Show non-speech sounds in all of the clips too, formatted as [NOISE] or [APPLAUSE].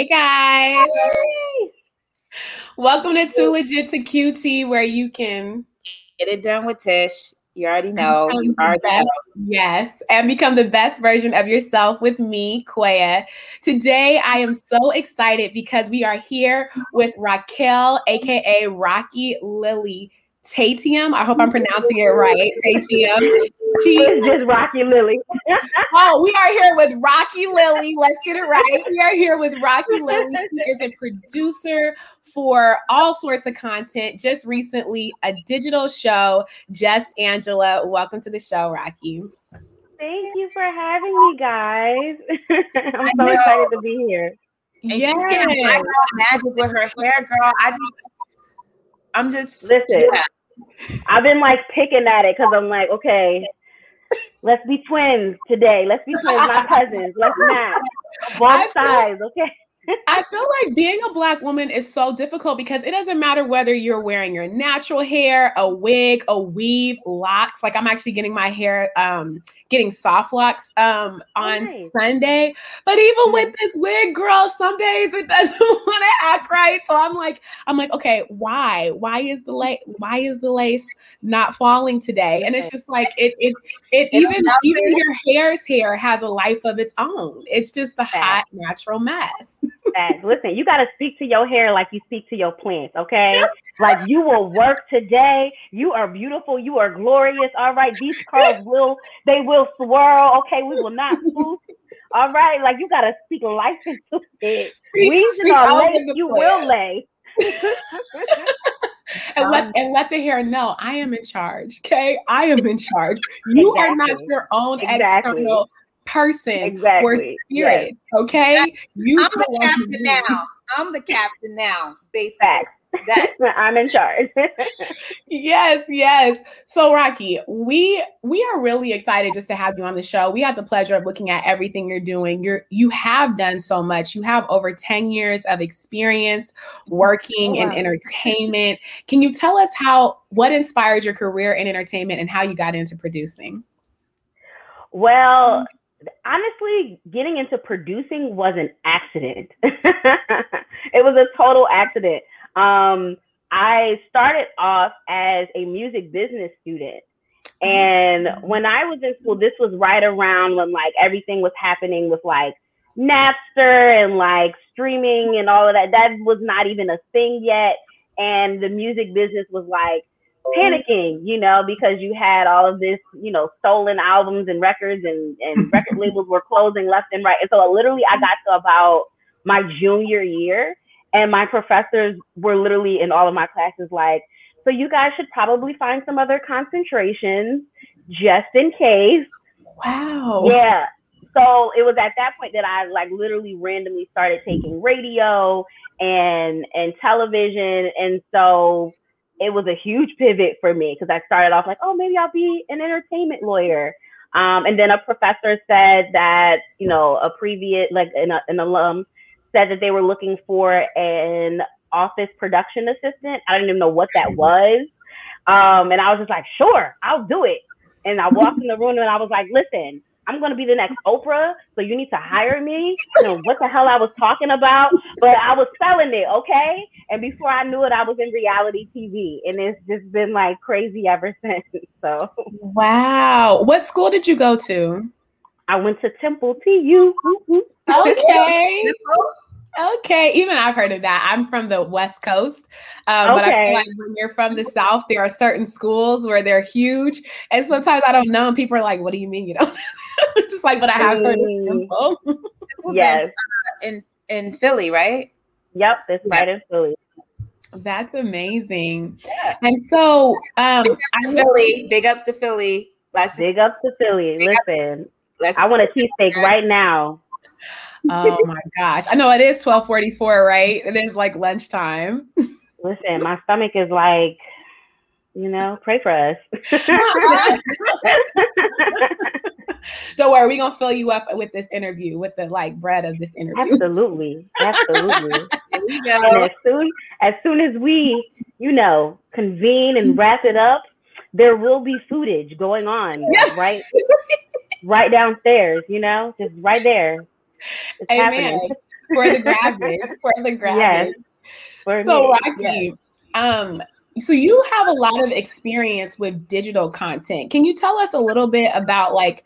Hey guys. Hey. Welcome to Too Legit to QT, where you can get it done with Tish. You already know. You already best. Yes. And become the best version of yourself with me, Quaya. Today, I am so excited because we are here with Raquel, aka Rocky Lily Tatium. I hope I'm pronouncing it right. Tatium. She's [LAUGHS] just Rocky Lily. [LAUGHS] oh, we are here with Rocky Lily. Let's get it right. We are here with Rocky Lily. She is a producer for all sorts of content. Just recently, a digital show, Just Angela. Welcome to the show, Rocky. Thank you for having me, guys. [LAUGHS] I'm so excited to be here. And yeah, magic with her hair, girl. I just I'm just listen. Yeah. I've been like picking at it because I'm like, okay, let's be twins today. Let's be twins, my cousins. Let's [LAUGHS] match both sides, okay? I feel like being a black woman is so difficult because it doesn't matter whether you're wearing your natural hair, a wig, a weave, locks. Like I'm actually getting my hair um getting soft locks um on nice. Sunday. But even with this wig, girl, some days it doesn't [LAUGHS] want to act right. So I'm like, I'm like, okay, why? Why is the lace why is the lace not falling today? And it's just like it it it even even your hair's hair has a life of its own. It's just a hot natural mess. [LAUGHS] Listen, you got to speak to your hair like you speak to your plants, okay? [LAUGHS] Like you will work today. You are beautiful. You are glorious. All right, these curls will they will swirl. Okay, we will not [LAUGHS] swoop. All right, like you got to speak life into it. Reason or lay, you will lay. [LAUGHS] and let um, and let the hair know I am in charge. Okay, I am in charge. You exactly. are not your own exactly. external person exactly. or spirit. Yes. Okay, you. I'm the captain now. I'm the captain now. Basically. That [LAUGHS] I'm in charge. yes, yes. So Rocky, we we are really excited just to have you on the show. We had the pleasure of looking at everything you're doing. You're you have done so much. You have over 10 years of experience working oh, wow. in entertainment. Can you tell us how what inspired your career in entertainment and how you got into producing? Well, honestly, getting into producing was an accident. [LAUGHS] it was a total accident. Um, I started off as a music business student. And when I was in school, this was right around when like everything was happening with like Napster and like streaming and all of that. That was not even a thing yet. And the music business was like panicking, you know, because you had all of this, you know, stolen albums and records and, and [LAUGHS] record labels were closing left and right. And so literally I got to about my junior year and my professors were literally in all of my classes like, so you guys should probably find some other concentrations just in case. Wow. Yeah. So it was at that point that I like literally randomly started taking radio and and television. And so it was a huge pivot for me because I started off like, oh, maybe I'll be an entertainment lawyer. Um, and then a professor said that, you know, a previous, like an, an alum said that they were looking for an office production assistant. I didn't even know what that was. Um, and I was just like, sure, I'll do it. And I walked in the room and I was like, listen, I'm going to be the next Oprah, so you need to hire me. You know what the hell I was talking about, but I was selling it, okay? And before I knew it, I was in reality TV, and it's just been like crazy ever [LAUGHS] since. So, wow, what school did you go to? I went to Temple TU. Okay. Okay, even I've heard of that. I'm from the West Coast, um, okay. but I feel like when you're from the South, there are certain schools where they're huge, and sometimes I don't know, and people are like, "What do you mean you don't?" [LAUGHS] Just like, but I have heard of mm. [LAUGHS] Yes, in in Philly, right? Yep, it's right in Philly. That's amazing. Yeah. And so, um, big Philly, big ups to Philly. Let's big ups to Philly. Listen, I want a cheesesteak right now. Oh my gosh. I know it is 1244, right? It is like lunchtime. Listen, my stomach is like, you know, pray for us. [LAUGHS] Don't worry, we're gonna fill you up with this interview, with the like bread of this interview. Absolutely. Absolutely. [LAUGHS] as soon as soon as we, you know, convene and wrap it up, there will be footage going on, yes. right? right downstairs, you know, just right there. It's Amen. Happening. [LAUGHS] for the graphic, for the graphic. Yes. so me, Rocky, yes. um, so you have a lot of experience with digital content. Can you tell us a little bit about like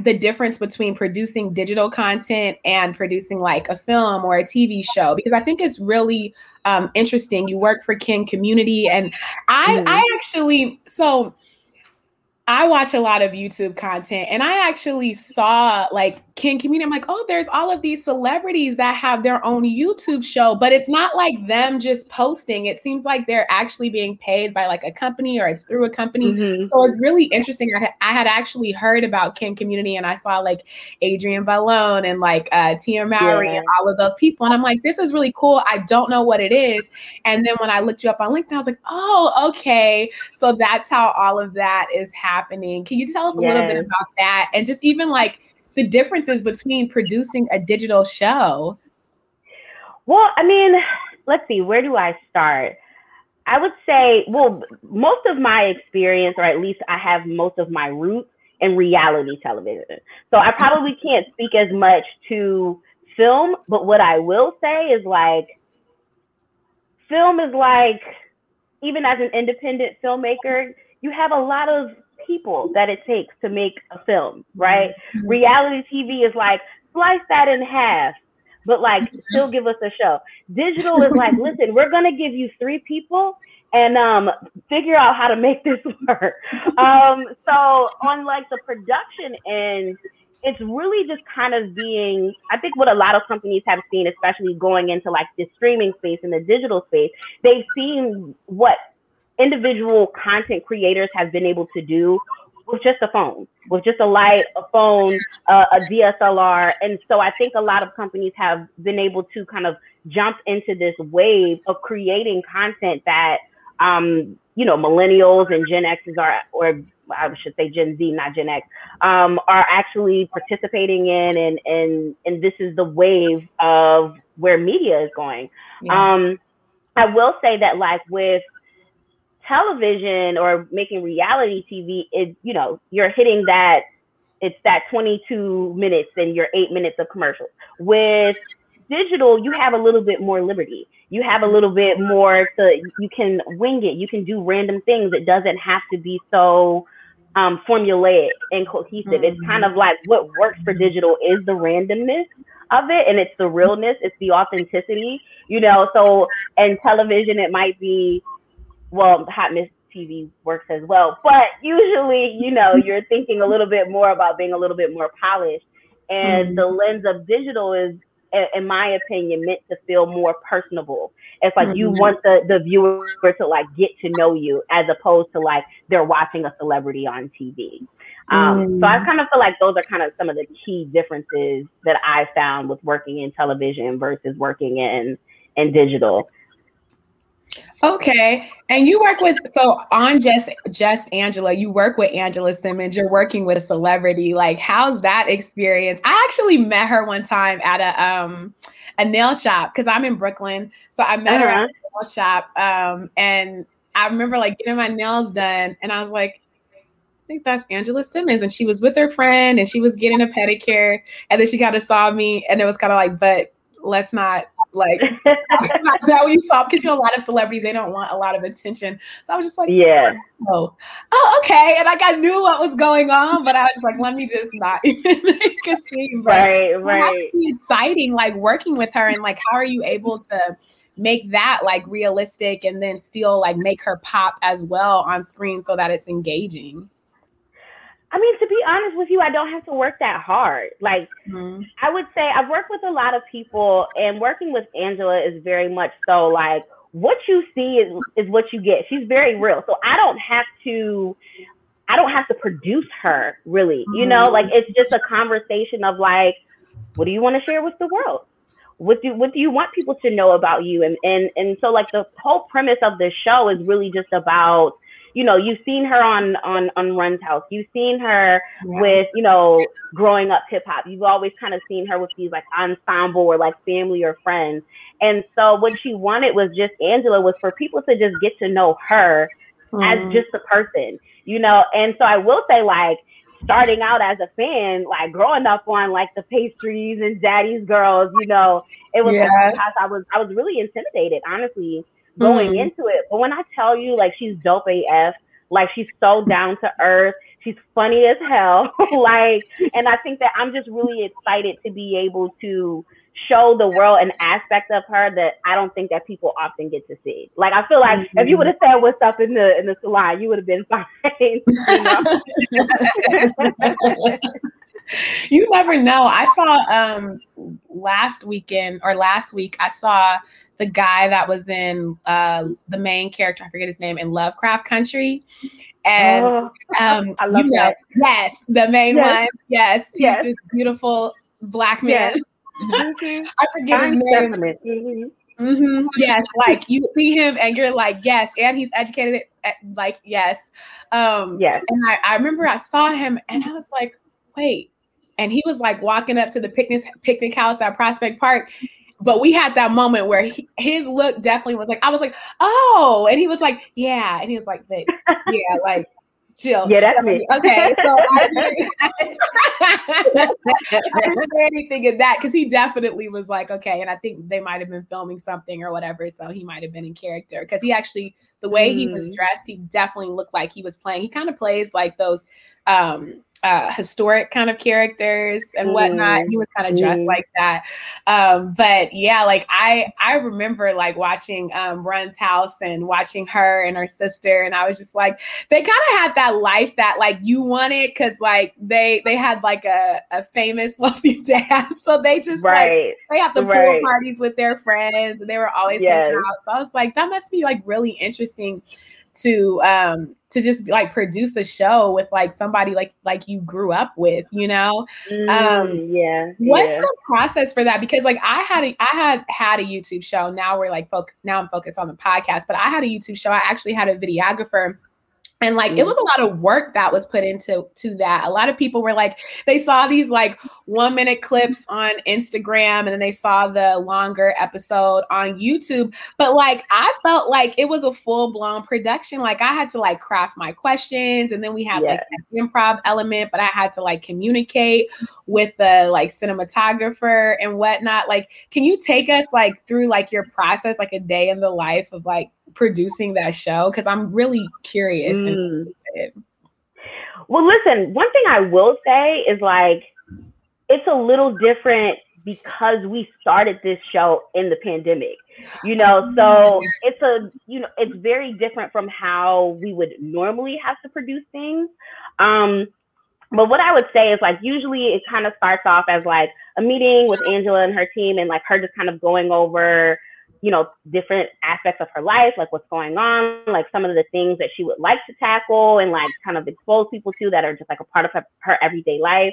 the difference between producing digital content and producing like a film or a TV show? Because I think it's really um, interesting. You work for Kin Community, and I, mm. I actually so I watch a lot of YouTube content and I actually saw like Kin Community. I'm like, oh, there's all of these celebrities that have their own YouTube show, but it's not like them just posting. It seems like they're actually being paid by like a company or it's through a company. Mm-hmm. So it's really interesting. I, I, had actually heard about Kin Community and I saw like Adrienne Bailon and like uh, Tia Mowry yeah. and all of those people. And I'm like, this is really cool. I don't know what it is. And then when I looked you up on LinkedIn, I was like, oh, okay. So that's how all of that is happening happening. Can you tell us a yes. little bit about that and just even like the differences between producing a digital show? Well, I mean, let's see, where do I start? I would say, well, most of my experience, or at least I have most of my roots in reality television. So I probably can't speak as much to film, but what I will say is like, film is like, even as an independent filmmaker, you have a lot of people that it takes to make a film, right? Mm-hmm. Reality TV is like slice that in half, but like mm-hmm. still give us a show. Digital is like, [LAUGHS] listen, we're gonna give you three people and um, figure out how to make this [LAUGHS] work. Um, so on like the production end, it's really just kind of being i think what a lot of companies have seen especially going into like the streaming space and the digital space they've seen what individual content creators have been able to do with just a phone, with just a light, a phone, uh, a DSLR. And so I think a lot of companies have been able to kind of jump into this wave of creating content that, um, you know, millennials and Gen X's are, or I should say Gen Z, not Gen X, um, are actually participating in, and and and this is the wave of where media is going. Yeah. Um, I will say that like with television or making reality TV is, you know, you're hitting that it's that 22 minutes and your eight minutes of commercials. With digital, you have a little bit more liberty. You have a little bit more to you can wing it. You can do random things. It doesn't have to be so um, formulaic and cohesive. Mm-hmm. It's kind of like what works for digital is the randomness of it and it's the realness, it's the authenticity, you know. So and television, it might be well, Hot Miss TV works as well. But usually, you know, [LAUGHS] you're thinking a little bit more about being a little bit more polished. And mm-hmm. the lens of digital is, in my opinion, meant to feel more personable. It's like mm-hmm. you want the, the viewer to like get to know you as opposed to like they're watching a celebrity on TV. Um, mm. So I mm. kind of feel like those are kind of some of the key differences that I found with working in television versus working in in digital. Okay. And you work with so on just just Angela, you work with Angela Simmons, you're working with a celebrity. Like, how's that experience? I actually met her one time at a um a nail shop because I'm in Brooklyn. So I met uh-huh. her at uh-huh. a nail shop. Um, and I remember like getting my nails done, and I was like, I think that's Angela Simmons. And she was with her friend and she was getting a pedicure. And then she kind of saw me and it was kind of like, but let's not like [LAUGHS] [LAUGHS] now we talk because you know a lot of celebrities they don't want a lot of attention. So I was just like, yeah, oh, oh, okay. And like I knew what was going on, but I was like, let me just not [LAUGHS] make a scene. But right, right. exciting, like working with her and like how are you able to make that like realistic and then still like make her pop as well on screen so that it's engaging. I mean, to be honest with you, I don't have to work that hard. Like, mm-hmm. I would say I've worked with a lot of people, and working with Angela is very much so like what you see is is what you get. She's very real, so I don't have to. I don't have to produce her really, mm-hmm. you know, mm-hmm. like it's just a conversation of like, what do you want to share with the world? What do what do you want people to know about you? And and and so like the whole premise of this show is really just about you know, you've seen her on on on Run's House. You've seen her yeah. with, you know, growing up hip hop. You've always kind of seen her with these like ensemble or like family or friends. And so what she wanted was just Angela was for people to just get to know her mm. as just a person, you know. And so I will say like starting out as a fan, like growing up on like the pastries and daddy's girls, you know, it was Yeah. like, I was I was really intimidated, honestly, going Mhm. into it. But when I tell you like she's dope AF, like she's so down to earth, she's funny as hell. [LAUGHS] like and I think that I'm just really excited to be able to show the world an aspect of her that I don't think that people often get to see. Like I feel like if you would have said what's up in the in the salon, you would have been [LAUGHS] fine. you [LAUGHS] you never know. I saw um last weekend or last week, I saw the guy that was in uh the main character, I forget his name, in Lovecraft Country. And Oh, [LAUGHS] um I love you know, that. yes, the main Yes. one. Yes, he's Yes. just beautiful black man. Yes. [LAUGHS] mhm. I forget his name. specimen. Mhm. hmm Yes, like you see him and you're like, yes, and he's educated. eh, Like, yes. Um, Yes. And I, I remember I saw him and I was like, wait. And he was like walking up to the picnic picnic house at Prospect Park. But we had that moment where he, his look definitely was like, I was like, oh, and he was like, yeah, and he was like, "Babe, yeah, like, chill. Yeah, that's me. Okay, so [LAUGHS] I didn't, [LAUGHS] I didn't say anything in that because he definitely was like, okay, and I think they might have been filming something or whatever, so he might have been in character because he actually, the way he was Mm. dressed, he definitely looked like he was playing. He kind of plays like those um uh historic kind of characters and whatnot. Mm. He was kind of dressed Mm. like that. Um, but yeah, like I I remember like watching um Run's house and watching her and her sister, and I was just like, they kind of had that life that like you wanted because like they they had like a, a famous [LAUGHS] wealthy dad so they just like they have the pool parties with their friends and they were always Yes. out so i was like that must be like really interesting to um to just like produce a show with like somebody like like you grew up with you know Mm, yeah. What's yeah. the process for that? Because like I had a I had had a YouTube show. Now we're like focus now I'm focused on the podcast, but I had a YouTube show. I actually had a videographer. And like it Mm. was a lot of work that was put into to that. A lot of people were like they saw these like 1 minute clips on Instagram and then they saw the longer episode on YouTube, but like I felt like it was a full-blown production. Like I had to like craft my questions and then we had like an improv element, but I had to like communicate with the like cinematographer and whatnot. Like, can you take us like through like your process, like a day in the life of like producing that show? Because I'm really curious Mm. Well, listen, one thing I will say is like it's a little different because we started this show in the pandemic. You know, so it's a you know, it's very different from how we would normally have to produce things. Um but what I would say is like usually it kind of starts off as like a meeting with Angela and her team and like her just kind of going over you know, different aspects of her life, like what's going on, like some of the things that she would like to tackle and like kind of expose people to that are just like a part of her, her everyday life.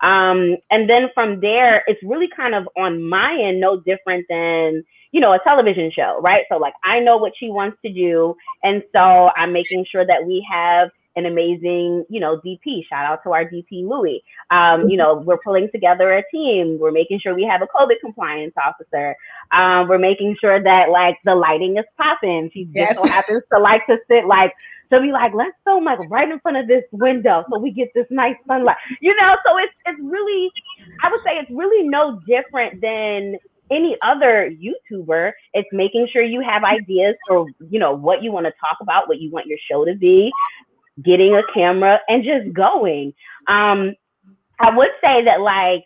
Um, and then from there, it's really kind of on my end, no different than, you know, a television show, right? So like I know what she wants to do. And so I'm making sure that we have an amazing, you know, DP. Shout out to our DP Louis. Um, you know, we're pulling together a team. We're making sure we have a COVID compliance officer. Um, we're making sure that like the lighting is popping. She just so happens to like to sit like to be like, let's film like right in front of this window so we get this nice sunlight. You know, so it's it's really I would say it's really no different than any other YouTuber. It's making sure you have ideas for, you know, what you want to talk about, what you want your show to be, getting a camera and just going. Um, I would say that like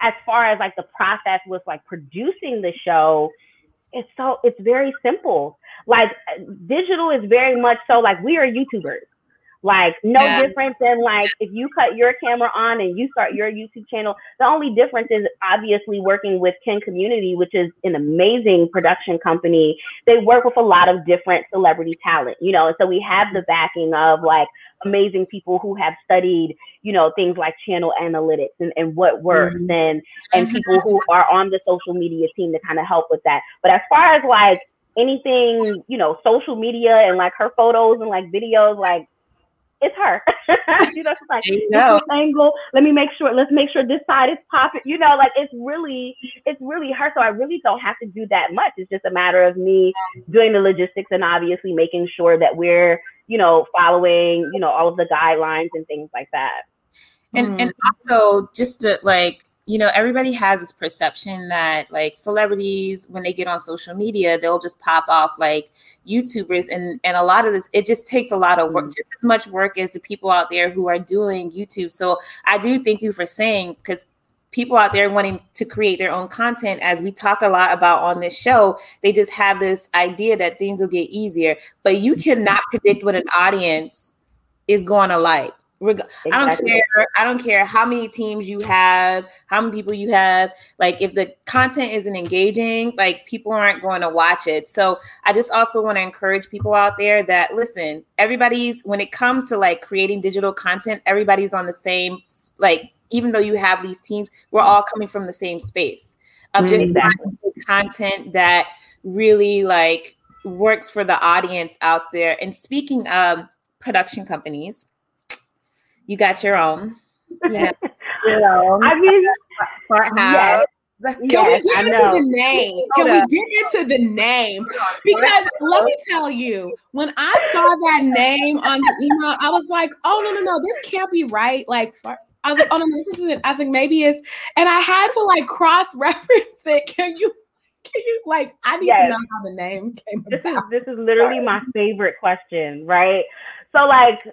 as far as like the process with like producing the show, it's so it's very simple. Like digital is very much so like we are YouTubers. Like no Yeah. different than like if you cut your camera on and you start your YouTube channel. The only difference is obviously working with Kin Community, which is an amazing production company. They work with a lot of different celebrity talent, you know, and so we have the backing of like amazing people who have studied, you know, things like channel analytics and, and what works Mhm. and and people who are on the social media team to kind of help with that. But as far as like anything, you know, social media and like her photos and like videos, like it's her. [LAUGHS] you know, she's like you this this angle. Let me make sure. Let's make sure this side is popping. You know, like it's really, it's really her. So I really don't have to do that much. It's just a matter of me doing the logistics and obviously making sure that we're, you know, following, you know, all of the guidelines and things like that. And mm-hmm. and also just to like you know, everybody has this perception that like celebrities, when they get on social media, they'll just pop off like YouTubers. And and a lot of this, it just takes a lot of work, mm-hmm. just as much work as the people out there who are doing YouTube. So I do thank you for saying because people out there wanting to create their own content, as we talk a lot about on this show, they just have this idea that things will get easier. But you cannot predict what an audience is going to like. Reg- exactly. I don't care. I don't care how many teams you have, how many people you have. Like, if the content isn't engaging, like people aren't going to watch it. So, I just also want to encourage people out there that listen. Everybody's when it comes to like creating digital content, everybody's on the same. Like, even though you have these teams, we're all coming from the same space of mm, just exactly. content that really like works for the audience out there. And speaking of production companies you got your own. [LAUGHS] Yeah. your own. I mean, yes. Can yes, we get into the name? Can we get into the name? Because let me tell you, when I saw that name on the email, I was like, oh no, no, no, this can't be right. Like I was like, oh no, no this isn't. I was like, maybe it's, and I had to like cross reference it. Can you? Can you like? I need yes. to know how the name came this about. Is, this is literally my favorite question, right? So like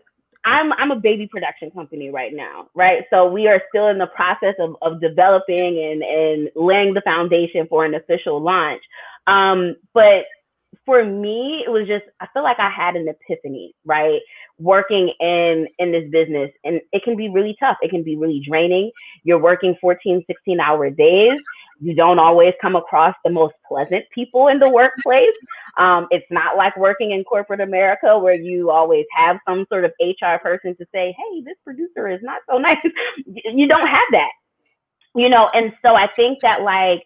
I'm I'm a baby production company right now, right? So we are still in the process of, of developing and, and laying the foundation for an official launch. Um, but for me, it was just I feel like I had an epiphany, right? Working in in this business and it can be really tough. It can be really draining. You're working 14, 16 hour days you don't always come across the most pleasant people in the workplace. Um, it's not like working in corporate America where you always have some sort of HR person to say, hey, this producer is not so [LAUGHS] nice. you don't have that, you know? And so I think that like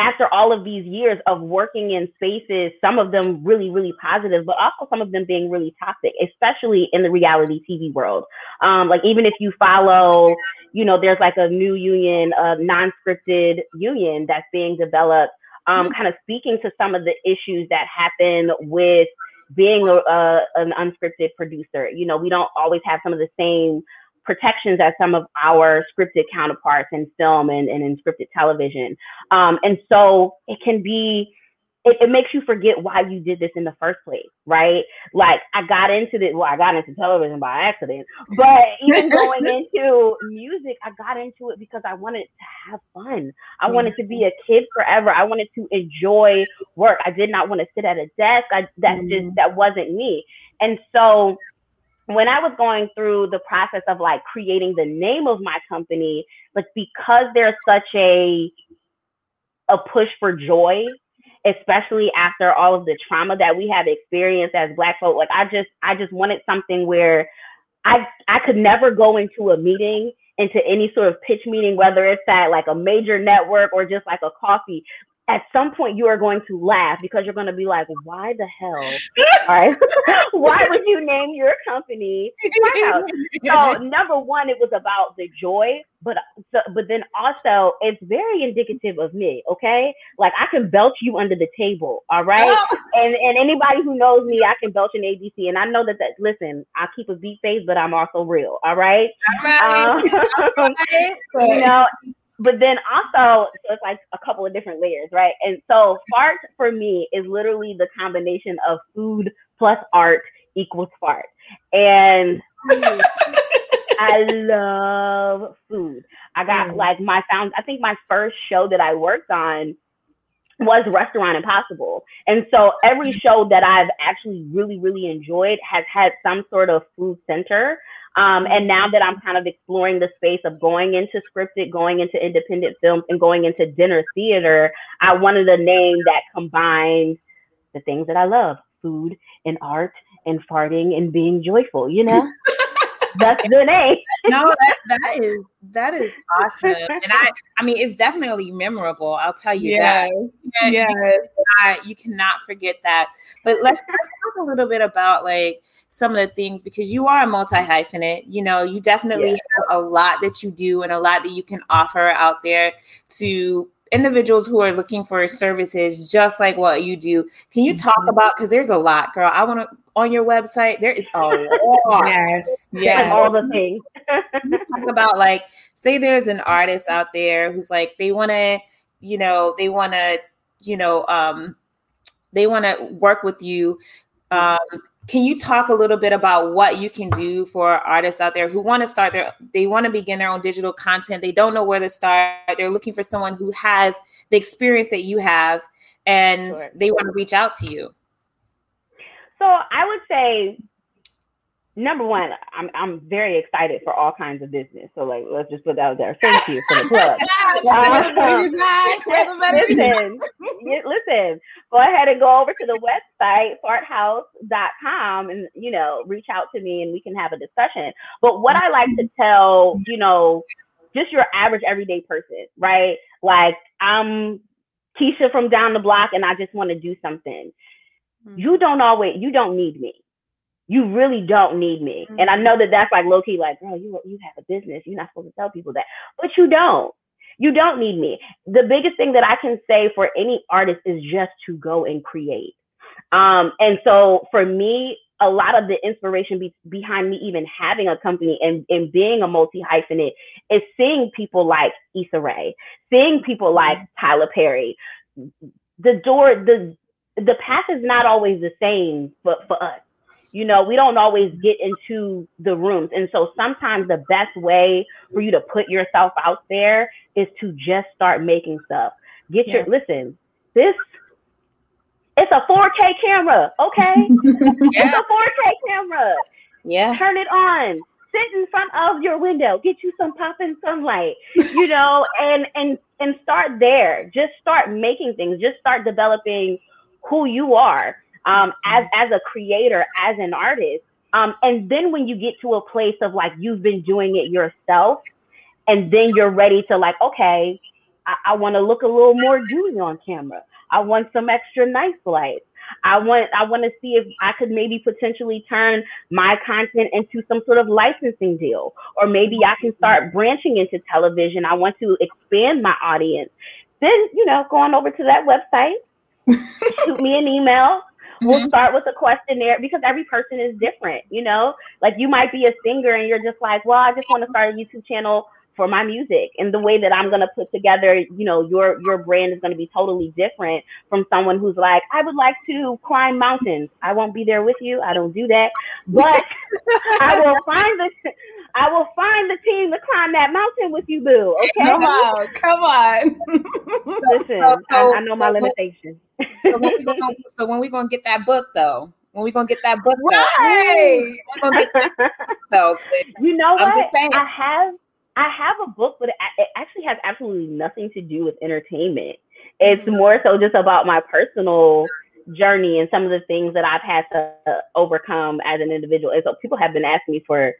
after all of these years of working in spaces, some of them really, really positive, but also some of them being really toxic, especially in the reality TV world. Um, like even if you follow, you know, there's like a new union, a non-scripted union that's being developed, um, mm-hmm. kind of speaking to some of the issues that happen with being a, a, an unscripted producer. You know, we don't always have some of the same protections as some of our scripted counterparts in film and, and in scripted television. Um, and so it can be, it, it, makes you forget why you did this in the first place, right? Like I got into this, well, I got into television by accident, but even [LAUGHS] going into music, I got into it because I wanted to have fun. I wanted to be a kid forever. I wanted to enjoy work. I did not want to sit at a desk. I, that mm-hmm. just, that wasn't me. And so when I was going through the process of like creating the name of my company, like because there's such a a push for joy, especially after all of the trauma that we have experienced as black folk, like I just I just wanted something where I I could never go into a meeting into any sort of pitch meeting, whether it's at like a major network or just like a coffee, at some point you are going to laugh because you're going to be like, why the hell? Right? [LAUGHS] [LAUGHS] why would you name your company? So number one, it was about the joy, but but then also it's very indicative of me. Okay, like I can belch you under the table. All right, and and anybody who knows me, I can belch an ABC, and I know that that. Listen, I keep a beat face, but I'm also real. All right, all right. Um, [LAUGHS] all right. you know, but then also so it's like a couple of different layers, right? And so fart for me is literally the combination of food plus art equals fart. And [LAUGHS] I love food. I got mm. like my found I think my first show that I worked on was Restaurant Impossible. And so every show that I've actually really, really enjoyed has had some sort of food center. Um, and now that I'm kind of exploring the space of going into scripted, going into independent films, and going into dinner theater, I wanted a name that combines the things that I love food and art and farting and being joyful, you know? [LAUGHS] That's the [LAUGHS] name. no, that, that is that is awesome. And I I mean it's definitely memorable. I'll tell you yes. that. Yes. You cannot, you cannot forget that. But let's let's talk a little bit about like some of the things because you are a multi hyphenate. You know, you definitely yeah. have a lot that you do and a lot that you can offer out there to individuals who are looking for services just like what you do. Can you talk mm-hmm. about because there's a lot, girl. I want to on your website? There is a [LAUGHS] lot. yes, Yeah, all the things. [LAUGHS] Talk about like, say there's an artist out there who's like they want to, you know, they want to, you know, um, they want to work with you. Um, can you talk a little bit about what you can do for artists out there who want to start their they want to begin their own digital content they don't know where to start they're looking for someone who has the experience that you have and Sure. they want to reach out to you So I would say, number one, I'm I'm very excited for all kinds of business. So like, let's just put that out there. Thank you for the [LAUGHS] plug. listen, listen, go ahead and go over to the website, farthouse.com, and, you know, reach out to me and we can have a discussion. But what I like to tell, you know, just your average everyday person, right? Like, I'm Keisha from down the block and I just want to do something. Mm-hmm. You don't always, you don't need me. You really don't need me. And I mm-hmm. know that that's like low key, like, bro, you you have a business. You're not supposed to tell people that, but you don't. You don't need me. The biggest thing that I can say for any artist is just to go and create. Um, and so for me, a lot of the inspiration be- behind me even having a company and, and being a multi hyphenate is seeing people like Issa Rae, seeing people like mm-hmm. Tyler Perry. The door, the the path is not always the same for, for us. You know, we don't always get into the rooms. And so sometimes the best way for you to put yourself out there is to just start making stuff. Get your listen, this it's a 4K camera, okay? [LAUGHS] It's a 4K camera. yeah Turn it on. Sit in front of your window. Get you some popping sunlight, you know, and and and start there. Just start making things. Just start developing who you are um, as as a creator, as an artist. Um, and then when you get to a place of like you've been doing it yourself, and then you're ready to like, okay, I, I want to look a little more dewy on camera. I want some extra nice lights. I want I want to see if I could maybe potentially turn my content into some sort of licensing deal, or maybe I can start branching into television. I want to expand my audience. Then you know, going over to that website, shoot me an email. We'll mm-hmm. start with a questionnaire because every person is different. You know, like you might be a singer and you're just like, well, I just want to start a YouTube channel for my music and the way that I'm gonna put together, you know, your your brand is gonna be totally different from someone who's like, I would like to climb mountains. I won't be there with you. I don't do that, [LAUGHS] but [LAUGHS] I will find the I will find the team to climb that mountain with you, boo. Okay. Come on, come on. [LAUGHS] Listen, So- so- I, I know my so- limitations. so when we gonna, so when we gonna get that book though when we gonna get that book though right. we gonna get that book though [LAUGHS] you know I'm what? saying. I have I have a book, but it, actually has absolutely nothing to do with entertainment. It's Mm-hmm. more so just about my personal journey and some of the things that I've had to uh, overcome as an individual. And so people have been asking me for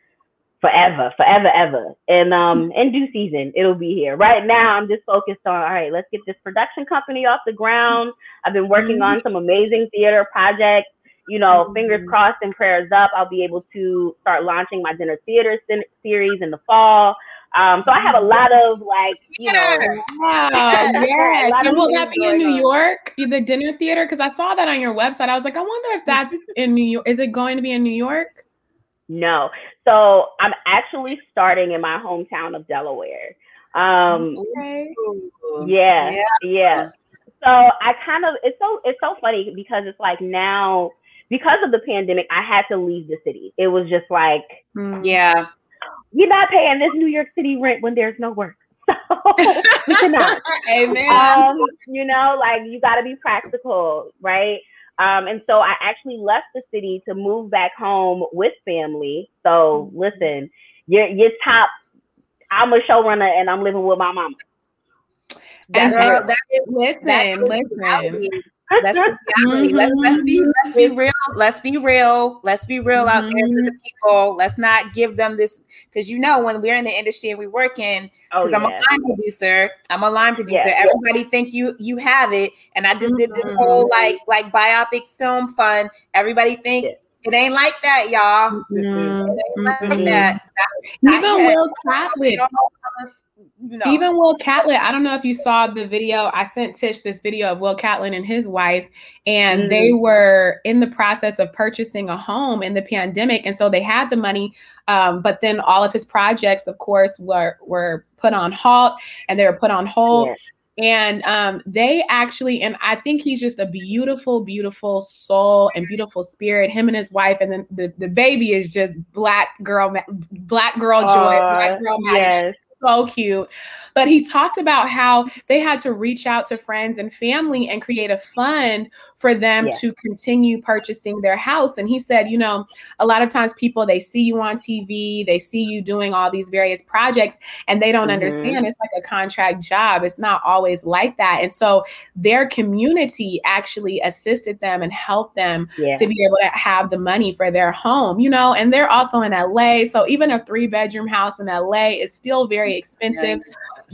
forever, forever, ever. And um in due season, it'll be here. Right now, I'm just focused on all right, let's get this production company off the ground. I've been working on some amazing theater projects. You know, fingers crossed and prayers up. I'll be able to start launching my dinner theater sen- series in the fall. Um, so I have a lot of like, you know, Wow. [LAUGHS] Yes. And will things that be in New on. York? The dinner theater? Because I saw that on your website. I was like, I wonder if [LAUGHS] that's in New York. Is it going to be in New York? No. So I'm actually starting in my hometown of Delaware. Um, Okay. yeah, Yeah. yeah, So I kind of it's so it's so funny because it's like now because of the pandemic, I had to leave the city. It was just like Mm. yeah you're not paying this New York City rent when there's no work. [LAUGHS] So we cannot. [LAUGHS] Amen. um, you know, like you got to be practical, right? Um, and so I actually left the city to move back home with family. So listen, you're you're top. I'm a showrunner and I'm living with my mama. And- That's Girl, that is, listen, that is listen. That's the. Let's let's be let's be real. Let's be real. Let's be real out there to the people. Let's not give them this because you know when we're in the industry and we work in Oh, because I'm a line producer. I'm a line producer. Yeah. Everybody think you you have it, and I just did this Mhm. whole like like biopic film fun. Everybody think Yeah. it ain't like that, y'all. Mm, It ain't like mhm. that. Even Will Catlett. Know. Even Will Catlett, I don't know if you saw the video. I sent Tish this video of Will Catlett and his wife, and mm. they were in the process of purchasing a home in the pandemic. And so they had the money, um, but then all of his projects, of course, were were put on halt and they were put on hold. Yes. And um, they actually, and I think he's just a beautiful, beautiful soul and beautiful spirit. Him and his wife, and then the, the baby is just black girl, black girl joy, uh, black girl magic. Yes so cute. But he talked about how they had to reach out to friends and family and create a fund for them yeah. to continue purchasing their house. And he said, you know, a lot of times people they see you on TV, they see you doing all these various projects, and they don't mm-hmm. understand it's like a contract job. It's not always like that. And so their community actually assisted them and helped them yeah. to be able to have the money for their home, you know, and they're also in LA. So even a three bedroom house in LA is still very very expensive.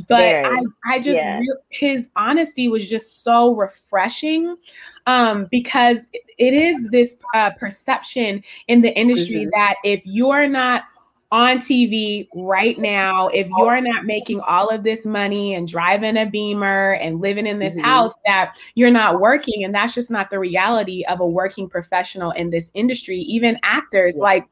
But very, I, I just yeah. re- his honesty was just so refreshing um, because it is this uh, perception in the industry mm-hmm. that if you're not on TV right now, if you're not making all of this money and driving a beamer and living in this mm-hmm. house, that you're not working. And that's just not the reality of a working professional in this industry. Even actors, yeah. like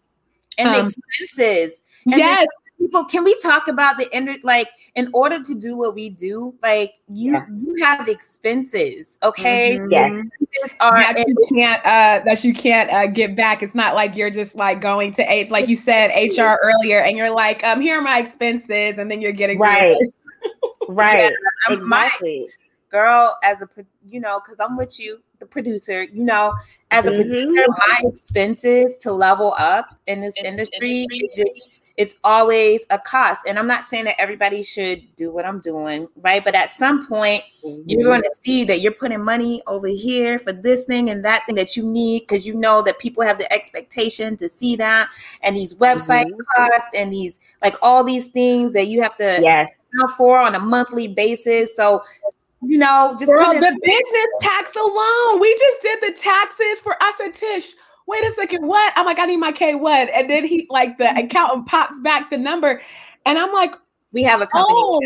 and um, expenses. And yes. People, can we talk about the end? Like, in order to do what we do, like you, yeah. you have expenses. Okay. Mm-hmm. Yes. Expenses are that you can't uh that you can't uh get back. It's not like you're just like going to H, like you said, HR earlier, and you're like, um, here are my expenses, and then you're getting right. [LAUGHS] right. Yeah, exactly. My, girl, as a you know, because I'm with you the producer, you know, as a mm-hmm. producer, my expenses to level up in this industry, it just it's always a cost. And I'm not saying that everybody should do what I'm doing, right? But at some point, mm-hmm. you're going to see that you're putting money over here for this thing and that thing that you need because you know that people have the expectation to see that, and these website mm-hmm. costs and these like all these things that you have to yes. account for on a monthly basis. So you know, just Girl, the business tax alone. We just did the taxes for us and Tish. Wait a second, what? I'm like, I need my K what? And then he like the accountant pops back the number, and I'm like, we have a company, oh.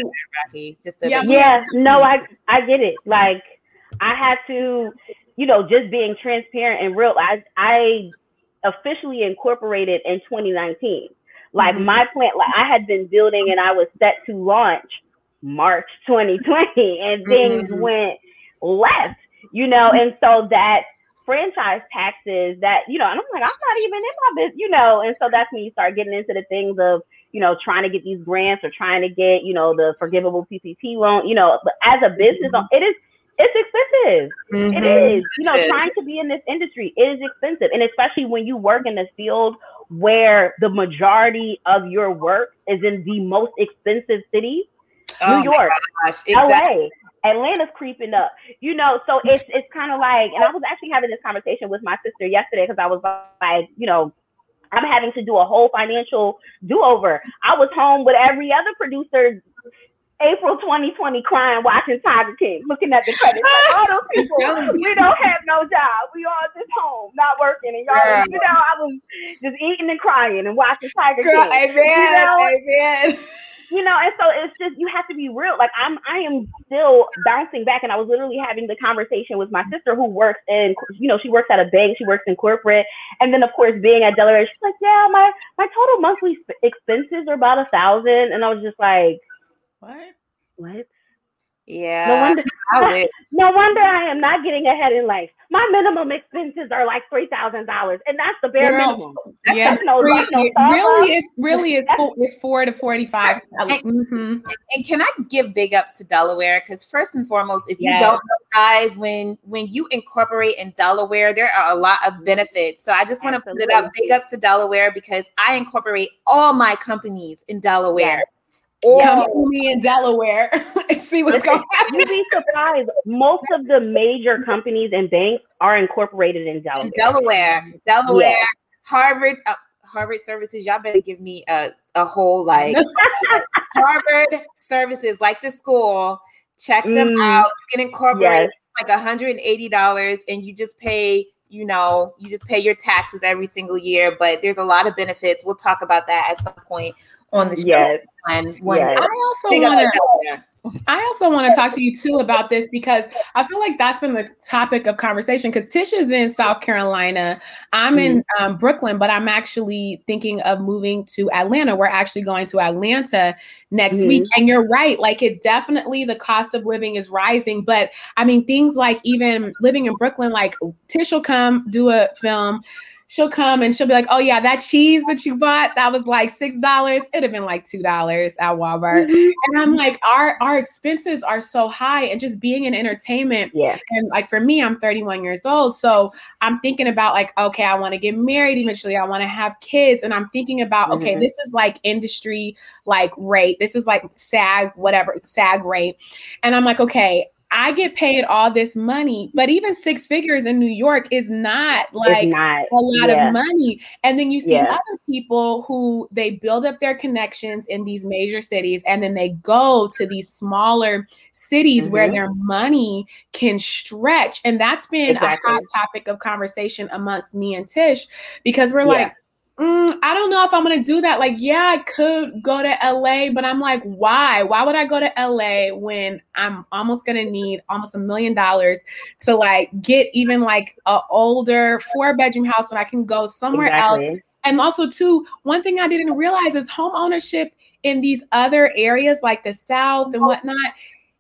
Rocky. Just yeah, yeah. No, I I get it. Like I had to, you know, just being transparent and real. I I officially incorporated in 2019. Like mm-hmm. my plant, like I had been building and I was set to launch March 2020 and things mm-hmm. went left, you know, and so that franchise taxes that, you know, and I'm like, I'm not even in my business, you know, and so that's when you start getting into the things of, you know, trying to get these grants or trying to get, you know, the forgivable PPP loan, you know, but as a business, mm-hmm. it is it's expensive. Mm-hmm. It is. You know, trying to be in this industry it is expensive. And especially when you work in a field where the majority of your work is in the most expensive cities, oh New York, exactly. LA. Atlanta's creeping up, you know. So it's it's kind of like, and I was actually having this conversation with my sister yesterday because I was like, you know, I'm having to do a whole financial do over. I was home with every other producer April 2020 crying watching Tiger King, looking at the credits. Like, all those [LAUGHS] people, we don't have no job. We all just home, not working. And y'all, Girl. you know, I was just eating and crying and watching Tiger Girl, King. Amen. You know? Amen [LAUGHS] you know, and so it's just you have to be real. Like I'm, I am still bouncing back, and I was literally having the conversation with my sister who works in, you know, she works at a bank, she works in corporate, and then of course being at Delaware, she's like, yeah, my my total monthly expenses are about a thousand, and I was just like, what, what? Yeah. No wonder, [LAUGHS] no wonder I am not getting ahead in life. My minimum expenses are like three thousand dollars, and that's the bare Girl, minimum. That's yeah, no, no really, it's really it's four, it's four to forty five. Mm-hmm. And can I give big ups to Delaware? Because first and foremost, if you yes. don't know, guys, when when you incorporate in Delaware, there are a lot of benefits. So I just want to put it up. Big ups to Delaware because I incorporate all my companies in Delaware. Yes. Or come to me in Delaware [LAUGHS] and see what's going on. You'd be surprised. Most of the major companies and banks are incorporated in Delaware. In Delaware, Delaware, yeah. Harvard, uh, Harvard Services. Y'all better give me a, a whole like [LAUGHS] Harvard Services, like the school. Check them mm, out. You can incorporate yes. like $180 and you just pay you know, you just pay your taxes every single year, but there's a lot of benefits. We'll talk about that at some point on the show. Yes. And Yes. I also want to. I also want to talk to you too about this because I feel like that's been the topic of conversation. Because Tish is in South Carolina, I'm in um, Brooklyn, but I'm actually thinking of moving to Atlanta. We're actually going to Atlanta next Mhm. week, and you're right. Like it definitely, the cost of living is rising. But I mean, things like even living in Brooklyn, like Tish will come do a film. She'll come and she'll be like, "Oh yeah, that cheese that you bought that was like six dollars. It'd have been like two dollars at Walmart." Mhm. and I'm like, our our expenses are so high, and just being in entertainment, Yeah. and like for me, I'm 31 years old, so I'm thinking about like, okay, I want to get married eventually, I want to have kids, and I'm thinking about, okay, Mhm. this is like industry like rate, this is like SAG whatever SAG rate, and I'm like, okay. I get paid all this money, but even six figures in New York is not like not. a lot yeah. of money. And then you see Yeah. other people who they build up their connections in these major cities and then they go to these smaller cities where Mhm. their money can stretch. And that's been Exactly. a hot topic of conversation amongst me and Tish because we're Yeah. like, "Mm, I don't know if I'm gonna do that. Like, yeah, I could go to LA, but I'm like, why? Why would I go to LA when I'm almost gonna need almost a million dollars to like get even like a older four bedroom house when I can go somewhere else? And also, too, one thing I didn't realize is home ownership in these other areas like the South and whatnot.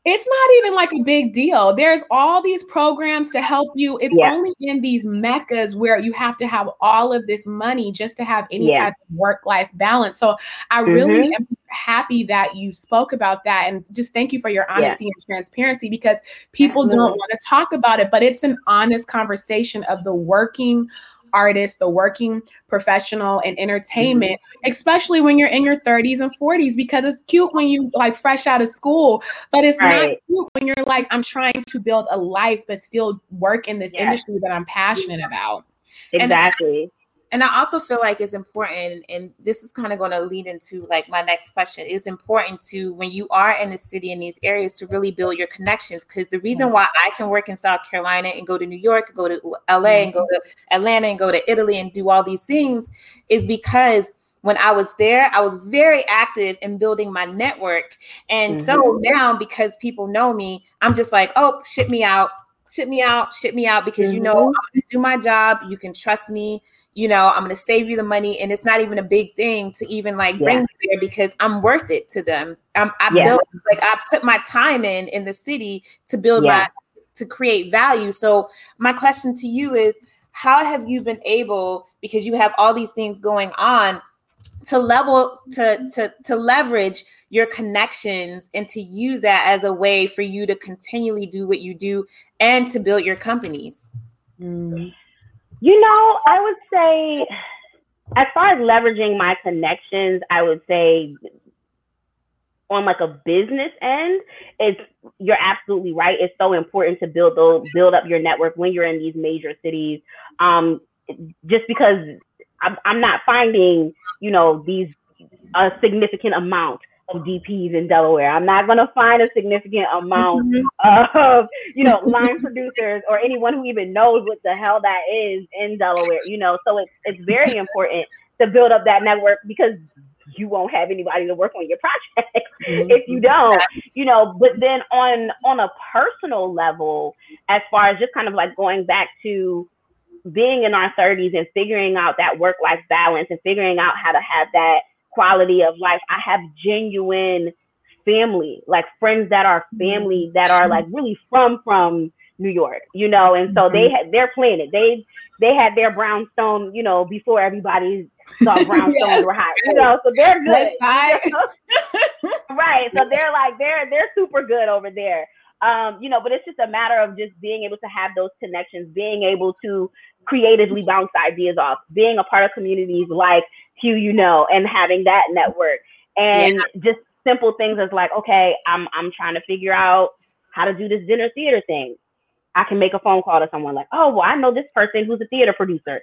It's not even like a big deal. There's all these programs to help you. It's Yeah. only in these meccas where you have to have all of this money just to have any Yeah. type of work life balance. So I really mm-hmm. am happy that you spoke about that. And just thank you for your honesty and transparency because people don't want to talk about it, but it's an honest conversation of the working artist, the working professional in entertainment, mm-hmm. especially when you're in your 30s and 40s, because it's cute when you like fresh out of school, but it's not cute when you're like, I'm trying to build a life, but still work in this Yeah. industry that I'm passionate about. And- Exactly. And I also feel like it's important, and this is kind of going to lead into like my next question. It's important to when you are in the city in these areas to really build your connections. Because the reason mm. why I can work in South Carolina and go to New York, go to LA, and go mm-hmm. to Atlanta, and go to Italy, and do all these things is because when I was there, I was very active in building my network. And so mm-hmm. now, because people know me, I'm just like, oh, ship me out, ship me out, ship me out, because you know Mhm. I'm gonna do my job. You can trust me you know i'm going to save you the money and it's not even a big thing to even like bring there because i'm worth it to them. I'm, i Yeah. built like i put my time in in the city to build Yeah. my to create value. So my question to you is how have you been able because you have all these things going on to level to to to leverage your connections and to use that as a way for you to continually do what you do and to build your companies mm. You know, I would say, as far as leveraging my connections, I would say on like a business end, it's you're absolutely right. It's so important to build those build up your network when you're in these major cities. Um, just because I'm, I'm not finding, you know, these a significant amount of DPs in Delaware. I'm not going to find a significant amount of you know line [LAUGHS] producers or anyone who even knows what the hell that is in Delaware. You know, so it's it's very important to build up that network because you won't have anybody to work on your project [LAUGHS] mm-hmm. if you don't. You know, but then on on a personal level, as far as just kind of like going back to being in our 30s and figuring out that work life balance and figuring out how to have that quality of life. I have genuine family, like friends that are family that are like really from from New York, you know, and so they had their planet. They they had their brownstone, you know, before everybody thought [LAUGHS] brownstones Yes. were hot, you know. So they're good, [LAUGHS] right? So they're like they're they're super good over there. Um, you know, but it's just a matter of just being able to have those connections, being able to creatively bounce ideas off, being a part of communities like Hugh, you know, and having that network, and just simple things as like, okay, I'm I'm trying to figure out how to do this dinner theater thing. I can make a phone call to someone like, oh, well, I know this person who's a theater producer.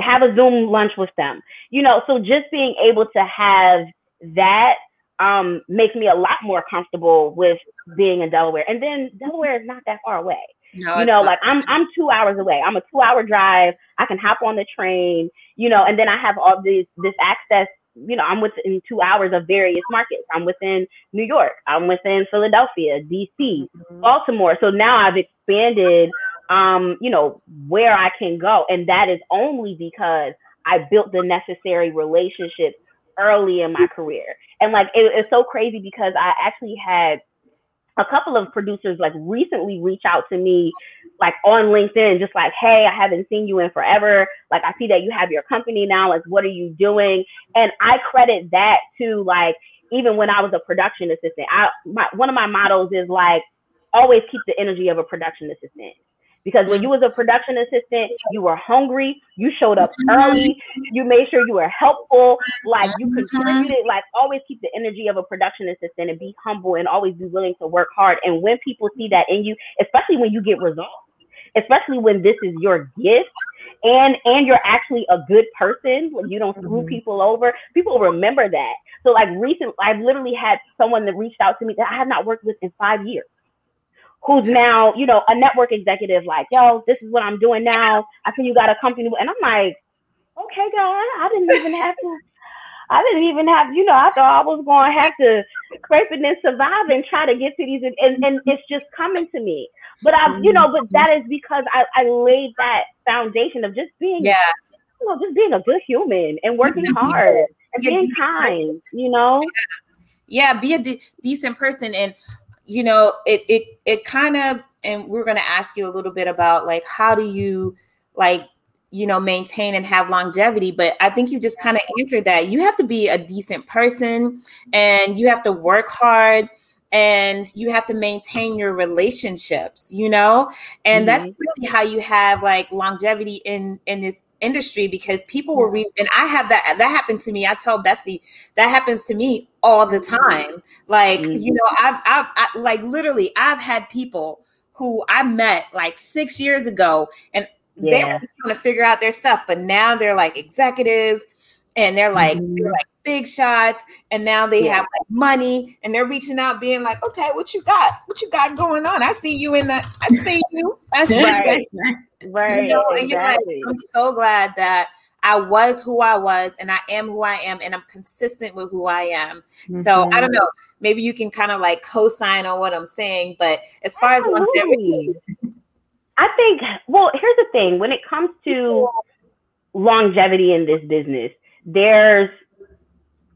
Have a Zoom lunch with them, you know. So just being able to have that um, makes me a lot more comfortable with being in Delaware. And then Delaware is not that far away. No, you know, like I'm I'm two hours away. I'm a two hour drive. I can hop on the train, you know, and then I have all this this access you know, I'm within two hours of various markets. I'm within New York. I'm within Philadelphia, DC, mm-hmm. Baltimore. So now I've expanded, um, you know, where I can go. And that is only because I built the necessary relationships early in my career. And like, it, it's so crazy because I actually had a couple of producers like recently reach out to me like on LinkedIn, just like, hey, I haven't seen you in forever. Like, I see that you have your company now. Like, what are you doing? And I credit that to like, even when I was a production assistant, I my, one of my mottos is like, always keep the energy of a production assistant. Because when you was a production assistant, you were hungry, you showed up early, you made sure you were helpful, like you contributed, like always keep the energy of a production assistant and be humble and always be willing to work hard. And when people see that in you, especially when you get results, especially when this is your gift and and you're actually a good person when you don't screw mm-hmm. people over people remember that. So like recent i've literally had someone that reached out to me that i have not worked with in five years who's now you know a network executive like yo this is what i'm doing now. I see you got a company. And i'm like okay god i didn't even have to I didn't even have, you know, I thought I was going to have to scrape it and survive and try to get to these, and, and it's just coming to me. But I, you know, but that mm-hmm. is because I, I laid that foundation of just being, yeah, you know, just being a good human and working hard and being kind, you know. Yeah, be a de- decent person, and you know, it it it kind of, and we're going to ask you a little bit about like how do you like you know maintain and have longevity? But i think you just kind of answered that. You have to be a decent person and you have to work hard and you have to maintain your relationships you know and mm-hmm. that's really how you have like longevity in in this industry because people will read and i have that that happened to me i tell bestie that happens to me all the time like mm-hmm. you know I've, I've I, like literally i've had people who i met like six years ago and yeah. they were trying to figure out their stuff but now they're like executives and they're like mm-hmm. they're like big shots and now they yeah. have like money and they're reaching out being like okay what you got what you got going on i see you in the i see you [LAUGHS] i see right you. right you know, and exactly. you're like i'm so glad that I was who I was and I am who I am and I'm consistent with who I am. Mm-hmm. So I don't mm-hmm. know, maybe you can kind of like co-sign on what I'm saying, but as far Absolutely. as longevity, I think well, here's the thing, when it comes to longevity in this business, there's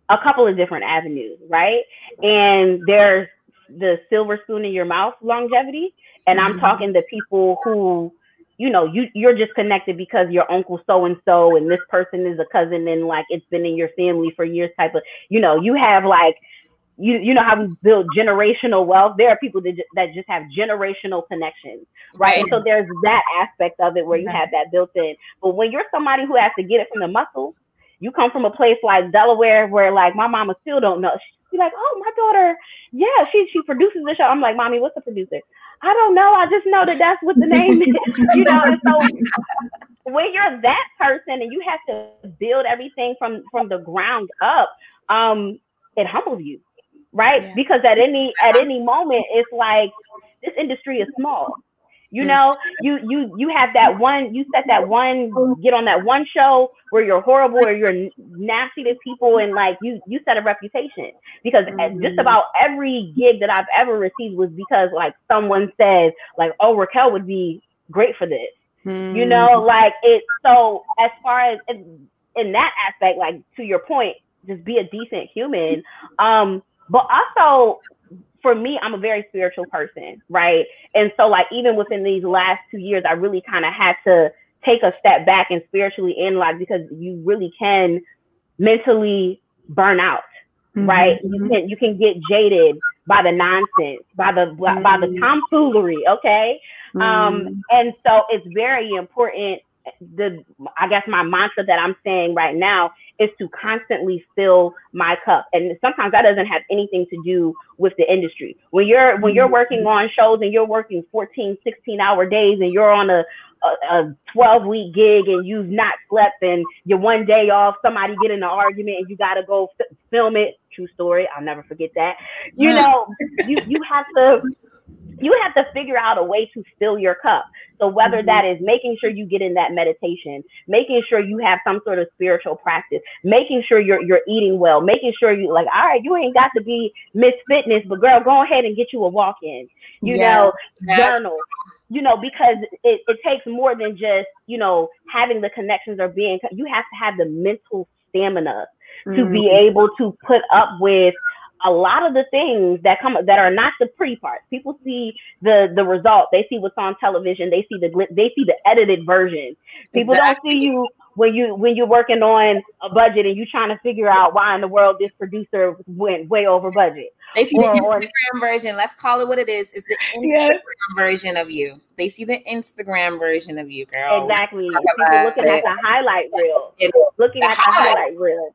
a couple of different avenues, right? And there's the silver spoon in your mouth longevity. And I'm mm-hmm. talking to people who, you know, you you're just connected because your uncle so and so and this person is a cousin and like it's been in your family for years type of, you know, you have like you you know how we build generational wealth. There are people that just, that just have generational connections, right? right? And so there's that aspect of it where you have that built in. But when you're somebody who has to get it from the muscle, you come from a place like Delaware where like my mama still don't know. She's like, oh, my daughter, yeah, she she produces the show. I'm like, mommy, what's the producer? I don't know. I just know that that's what the name is, [LAUGHS] you know. And so when you're that person and you have to build everything from from the ground up, um, it humbles you, right? Yeah. Because at any at any moment, it's like this industry is small you mm. know, you you you have that one, you set that one, get on that one show where you're horrible or you're nasty to people, and like you you set a reputation because mm-hmm. just about every gig that I've ever received was because like someone said like, oh Raquel would be great for this, mm-hmm. you know, like it. So as far as in, in that aspect, like to your point, just be a decent human. Um, but also for me, I'm a very spiritual person, right? And so, like, even within these last two years, I really kind of had to take a step back and spiritually analyze because you really can mentally burn out, mm-hmm. right? You mm-hmm. can you can get jaded by the nonsense, by the mm-hmm. by the mm-hmm. tomfoolery, okay? Um, mm-hmm. Um, and so it's very important. The I guess my mantra that I'm saying right now is to constantly fill my cup. And sometimes that doesn't have anything to do with the industry. When you're when you're mm-hmm. working on shows and you're working 14, 16 hour days and you're on a a, a 12 week gig and you've not slept and you're one day off, somebody get in an argument and you got to go f- film it. True story. I'll never forget that. You know, you, you have to you have to figure out a way to fill your cup. So whether mm-hmm. that is making sure you get in that meditation, making sure you have some sort of spiritual practice, making sure you're you're eating well, making sure you like, all right, you ain't got to be Miss Fitness, but girl, go ahead and get you a walk in. You yeah. know, yeah. journal. You know, because it, it takes more than just, you know, having the connections or being you have to have the mental stamina mm-hmm. to be mm-hmm. able to put up with a lot of the things that come that are not the pretty parts. People see the the result. They see what's on television. They see the they see the edited version. People exactly. don't see you when you when you're working on a budget and you're trying to figure out why in the world this producer went way over budget. They see or, the Instagram or, version. Let's call it what it is. It's the Instagram yes. version of you. They see the Instagram version of you, girl. Exactly. People looking it. at the highlight reel. Looking the at the highlight reel.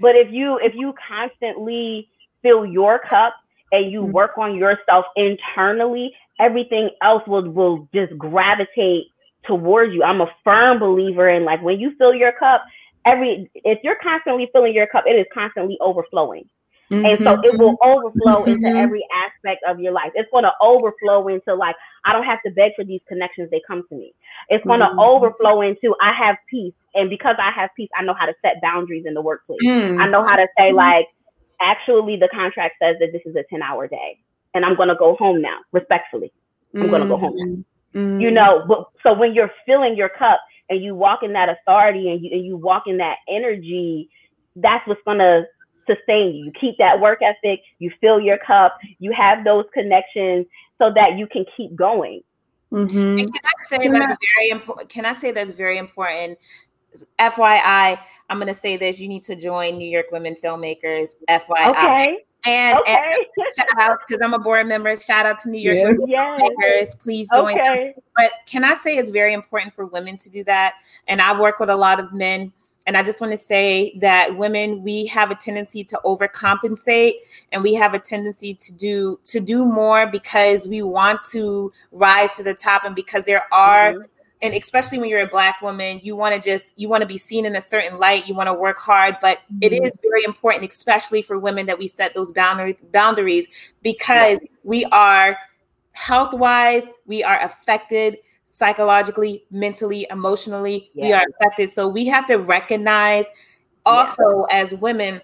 But if you if you constantly fill your cup and you mm-hmm. work on yourself internally, everything else will will just gravitate towards you. I'm a firm believer in like when you fill your cup, every if you're constantly filling your cup, it is constantly overflowing. Mm-hmm. And so it will mm-hmm. overflow mm-hmm. into every aspect of your life. It's going to overflow into like, I don't have to beg for these connections, they come to me. It's going to mm-hmm. overflow into I have peace. And because I have peace, I know how to set boundaries in the workplace. Mm. I know how to say, mm-hmm. like, actually, the contract says that this is a 10 hour day. And I'm going to go home now, respectfully. I'm going to go home now. You know, but so when you're filling your cup and you walk in that authority and you, and you walk in that energy, that's what's going to sustain you. You keep that work ethic, you fill your cup, you have those connections so that you can keep going. Mm-hmm. can I say that's very important? Can I say that's very important? FYI, I'm going to say this: you need to join New York Women Filmmakers. FYI. Okay. And, okay. and [LAUGHS] shout out because I'm a board member. Shout out to New York yes. Women Filmmakers. Please join. Okay. Them. But can I say it's very important for women to do that? And I work with a lot of men and I just want to say that women, we have a tendency to overcompensate and we have a tendency to do to do more because we want to rise to the top and because there are mm-hmm. And especially when you're a black woman, you want to just you want to be seen in a certain light, you want to work hard, but mm-hmm. it is very important especially for women that we set those boundary, boundaries because yeah. we are health-wise, we are affected psychologically, mentally, emotionally, yeah. we are affected. So we have to recognize also yeah. as women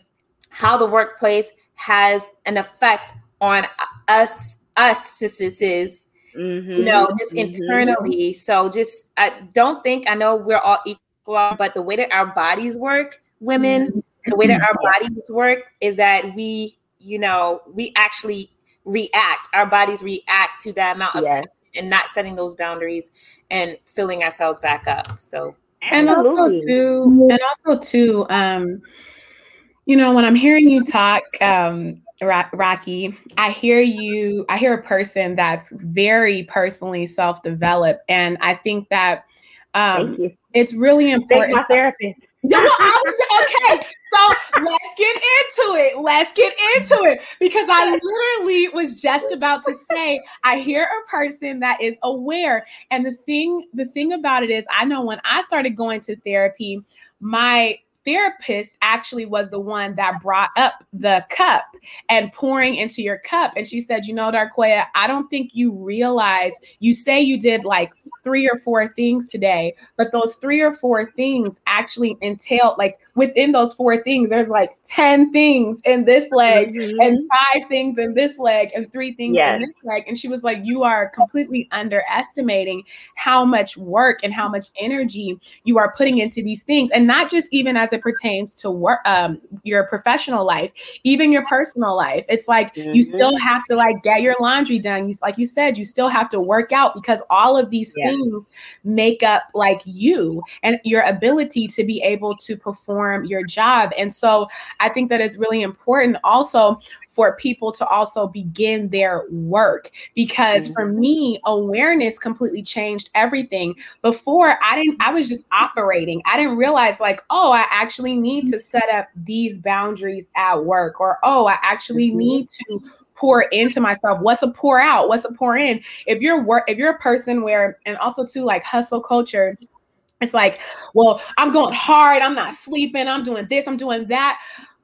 how the workplace has an effect on us, us sisters, mm-hmm. you know, just mm-hmm. internally. So just I don't think I know we're all equal, but the way that our bodies work, women, mm-hmm. the way that our bodies work is that we, you know, we actually react. Our bodies react to that amount of yes and not setting those boundaries and filling ourselves back up. So and also too, and also too, um, you know, when I'm hearing you talk, um, Rocky, I hear you, I hear a person that's very personally self-developed. And I think that um it's really important. Thank my therapist. [LAUGHS] Well, I was okay. So let's get into it. Let's get into it because I literally was just about to say I hear a person that is aware, and the thing, the thing about it is, I know when I started going to therapy, my therapist actually was the one that brought up the cup and pouring into your cup. And she said, You know, Darquoia, I don't think you realize you say you did like three or four things today, but those three or four things actually entail like within those four things, there's like 10 things in this leg mm-hmm. and five things in this leg and three things yes. in this leg. And she was like, You are completely underestimating how much work and how much energy you are putting into these things. And not just even as a it pertains to work, um, your professional life, even your personal life. It's like mm-hmm. you still have to like get your laundry done. You, like you said, you still have to work out because all of these yes. things make up like you and your ability to be able to perform your job. And so I think that is really important also for people to also begin their work because mm-hmm. for me awareness completely changed everything before i didn't i was just operating i didn't realize like oh i actually need to set up these boundaries at work or oh i actually mm-hmm. need to pour into myself. What's a pour out? What's a pour in? If you're work if you're a person where and also too like hustle culture it's like well i'm going hard i'm not sleeping i'm doing this i'm doing that.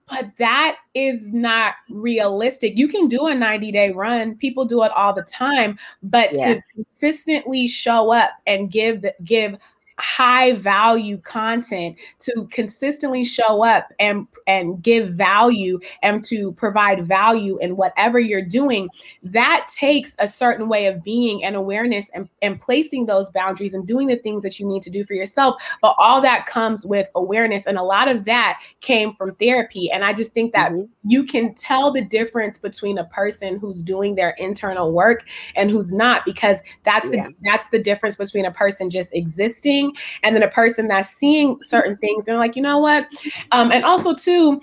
But that is not realistic. You can do a 90 day run, people do it all the time, but yeah. to consistently show up and give the, give high value content to consistently show up and and give value and to provide value in whatever you're doing that takes a certain way of being and awareness and, and placing those boundaries and doing the things that you need to do for yourself but all that comes with awareness and a lot of that came from therapy and i just think that mm-hmm. you can tell the difference between a person who's doing their internal work and who's not because that's yeah. the that's the difference between a person just existing and then a person that's seeing certain things they're like you know what? Um, and also too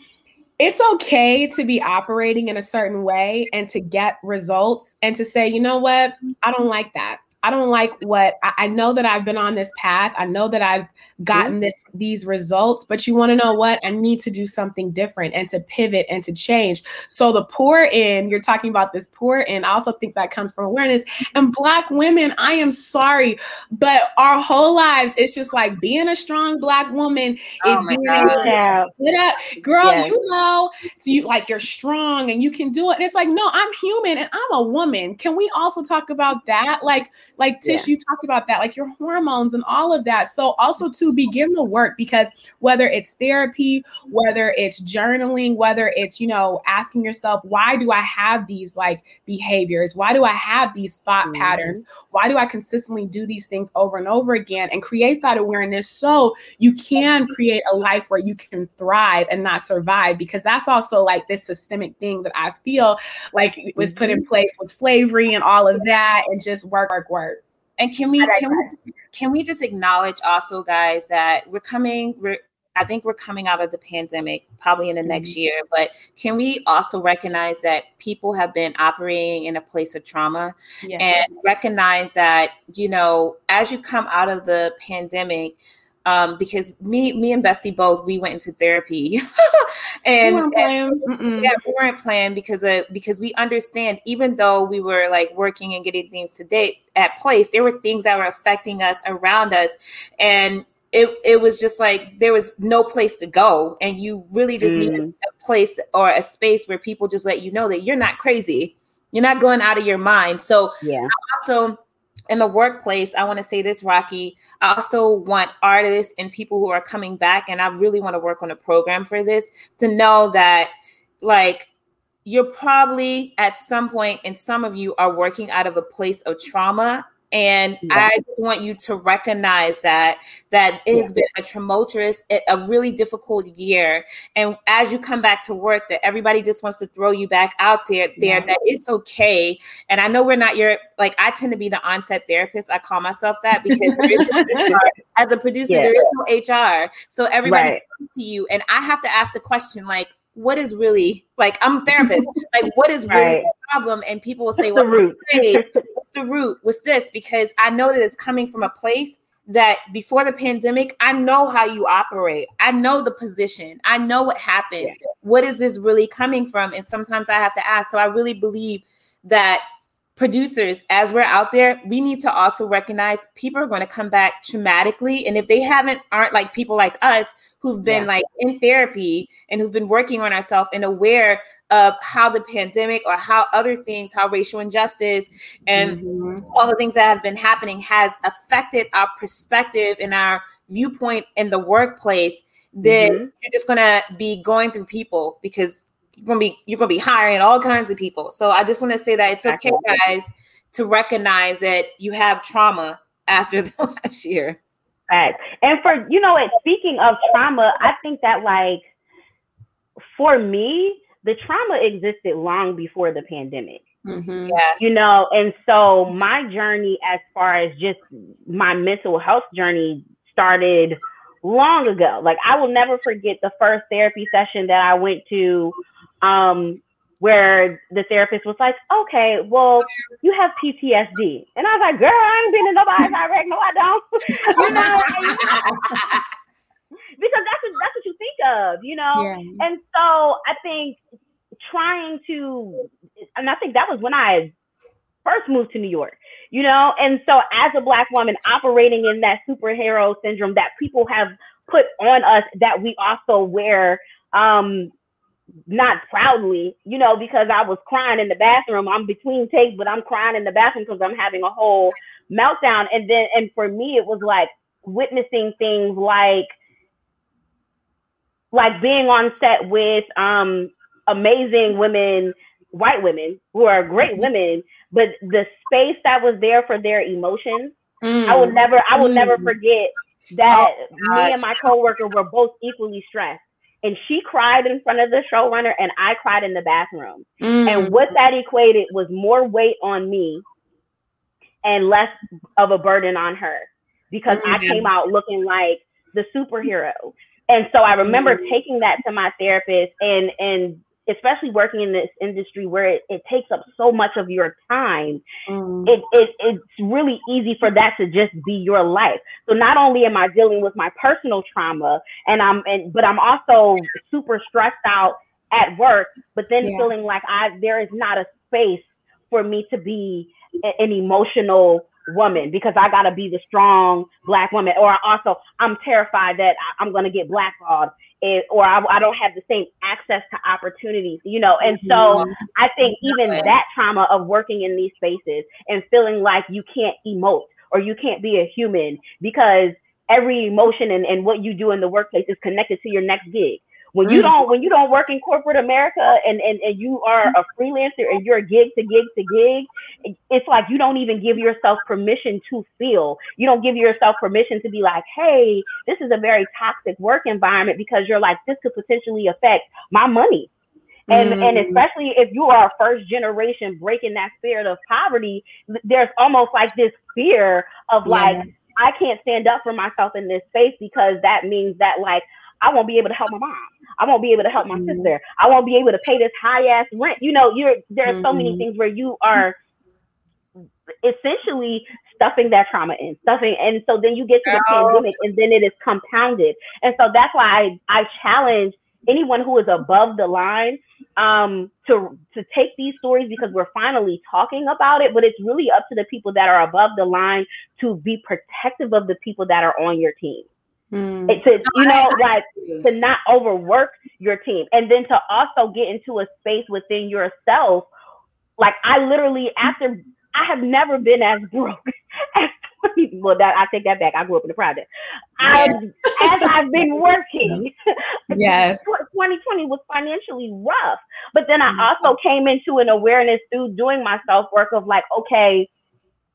it's okay to be operating in a certain way and to get results and to say you know what? I don't like that. I don't like what I, know that I've been on this path. I know that I've gotten this these results, but you want to know what? I need to do something different and to pivot and to change. So the pour in, you're talking about this pour in. I also think that comes from awareness. And black women, I am sorry, but our whole lives, it's just like being a strong black woman oh is being able to get up. Girl, yes. you know, so you like you're strong and you can do it. And it's like, no, I'm human and I'm a woman. Can we also talk about that? Like, like Tish, yeah. you talked about that, like your hormones and all of that. So also to begin the work because whether it's therapy, whether it's journaling, whether it's, you know, asking yourself, why do I have these like behaviors? Why do I have these thought mm-hmm. patterns? Why do I consistently do these things over and over again and create that awareness so you can create a life where you can thrive and not survive? Because that's also like this systemic thing that I feel like was put in mm-hmm. place with slavery and all of that and just work, work, work. And can we can we can we just acknowledge also, guys, that we're coming, we're I think we're coming out of the pandemic probably in the mm-hmm. next year, but can we also recognize that people have been operating in a place of trauma and recognize that, you know, as you come out of the pandemic, um, because me, me and Bestie both we went into therapy, [LAUGHS] and, and yeah, we weren't planned because of because we understand even though we were like working and getting things to date at place, there were things that were affecting us around us, and it it was just like there was no place to go, and you really just mm. needed a place or a space where people just let you know that you're not crazy, you're not going out of your mind. So yeah, also in the workplace, I want to say this, Rocky. I also want artists and people who are coming back, and I really want to work on a program for this to know that, like, you're probably at some point, and some of you are working out of a place of trauma and yeah. I just want you to recognize that that it has been a tumultuous, a really difficult year. And as you come back to work, that everybody just wants to throw you back out there, there, yeah. that it's okay. And I know we're not your like I tend to be the onset therapist. I call myself that because [LAUGHS] as a producer, yeah. there is no HR. So everybody right. comes to you and I have to ask the question like, what is really like I'm a therapist, [LAUGHS] like what is really right. the problem? And people will say, What's well, the root? [LAUGHS] what's the root? What's this? Because I know that it's coming from a place that before the pandemic, I know how you operate. I know the position. I know what happens. Yeah. What is this really coming from? And sometimes I have to ask. So I really believe that producers, as we're out there, we need to also recognize people are going to come back traumatically. And if they haven't, aren't like people like us who've been yeah. like in therapy and who've been working on ourselves and aware of how the pandemic or how other things, how racial injustice and mm-hmm. all the things that have been happening has affected our perspective and our viewpoint in the workplace, then mm-hmm. you're just gonna be going through people because you're gonna be you're gonna be hiring all kinds of people. So I just want to say that it's okay, guys, to recognize that you have trauma after [LAUGHS] the last year. Facts. And for you know, it speaking of trauma, I think that like for me, the trauma existed long before the pandemic. Mm-hmm. Yeah. You know, and so my journey as far as just my mental health journey started long ago. Like I will never forget the first therapy session that I went to um where the therapist was like, okay, well, you have PTSD. And I was like, girl, I ain't been in nobody's [LAUGHS] direct. No, I don't. [LAUGHS] you know, [LAUGHS] because that's what, that's what you think of, you know? Yeah. And so I think trying to, and I think that was when I first moved to New York, you know? And so as a Black woman operating in that superhero syndrome that people have put on us that we also wear um not proudly, you know, because I was crying in the bathroom. I'm between takes, but I'm crying in the bathroom because I'm having a whole meltdown. And then, and for me, it was like witnessing things like, like being on set with um, amazing women, white women who are great mm-hmm. women, but the space that was there for their emotions, mm. I will never, I will mm. never forget that oh, me and my coworker were both equally stressed and she cried in front of the showrunner and I cried in the bathroom. Mm. And what that equated was more weight on me and less of a burden on her because mm-hmm. I came out looking like the superhero. And so I remember mm-hmm. taking that to my therapist and and especially working in this industry where it, it takes up so much of your time, mm. it, it it's really easy for that to just be your life. So not only am I dealing with my personal trauma and I'm and but I'm also super stressed out at work, but then yeah. feeling like I there is not a space for me to be an emotional woman because I gotta be the strong black woman. Or also I'm terrified that I'm gonna get blackballed it, or I, I, don't have the same access to opportunities, you know. And so mm-hmm. I think even that trauma of working in these spaces and feeling like you can't emote or you can't be a human because every emotion and, and what you do in the workplace is connected to your next gig. When you mm. don't when you don't work in corporate America and, and, and you are a freelancer and you're gig to gig to gig, it's like you don't even give yourself permission to feel. You don't give yourself permission to be like, hey, this is a very toxic work environment because you're like, this could potentially affect my money. And mm. and especially if you are a first generation breaking that spirit of poverty, there's almost like this fear of like. I can't stand up for myself in this space because that means that like I won't be able to help my mom. I won't be able to help my mm-hmm. sister. I won't be able to pay this high ass rent. You know, you're there are mm-hmm. so many mm-hmm. things where you are essentially stuffing that trauma in, stuffing, and so then you get to the oh. pandemic, and then it is compounded. And so that's why I I challenge anyone who is above the line um, to to take these stories because we're finally talking about it. But it's really up to the people that are above the line to be protective of the people that are on your team. Mm. To you know, like to not overwork your team, and then to also get into a space within yourself. Like I literally, after I have never been as broke [LAUGHS] as 20. Well, that I take that back. I grew up in the project. I, as I've been working, [LAUGHS] yes, 2020 was financially rough. But then I mm-hmm. also came into an awareness through doing my self work of like, okay,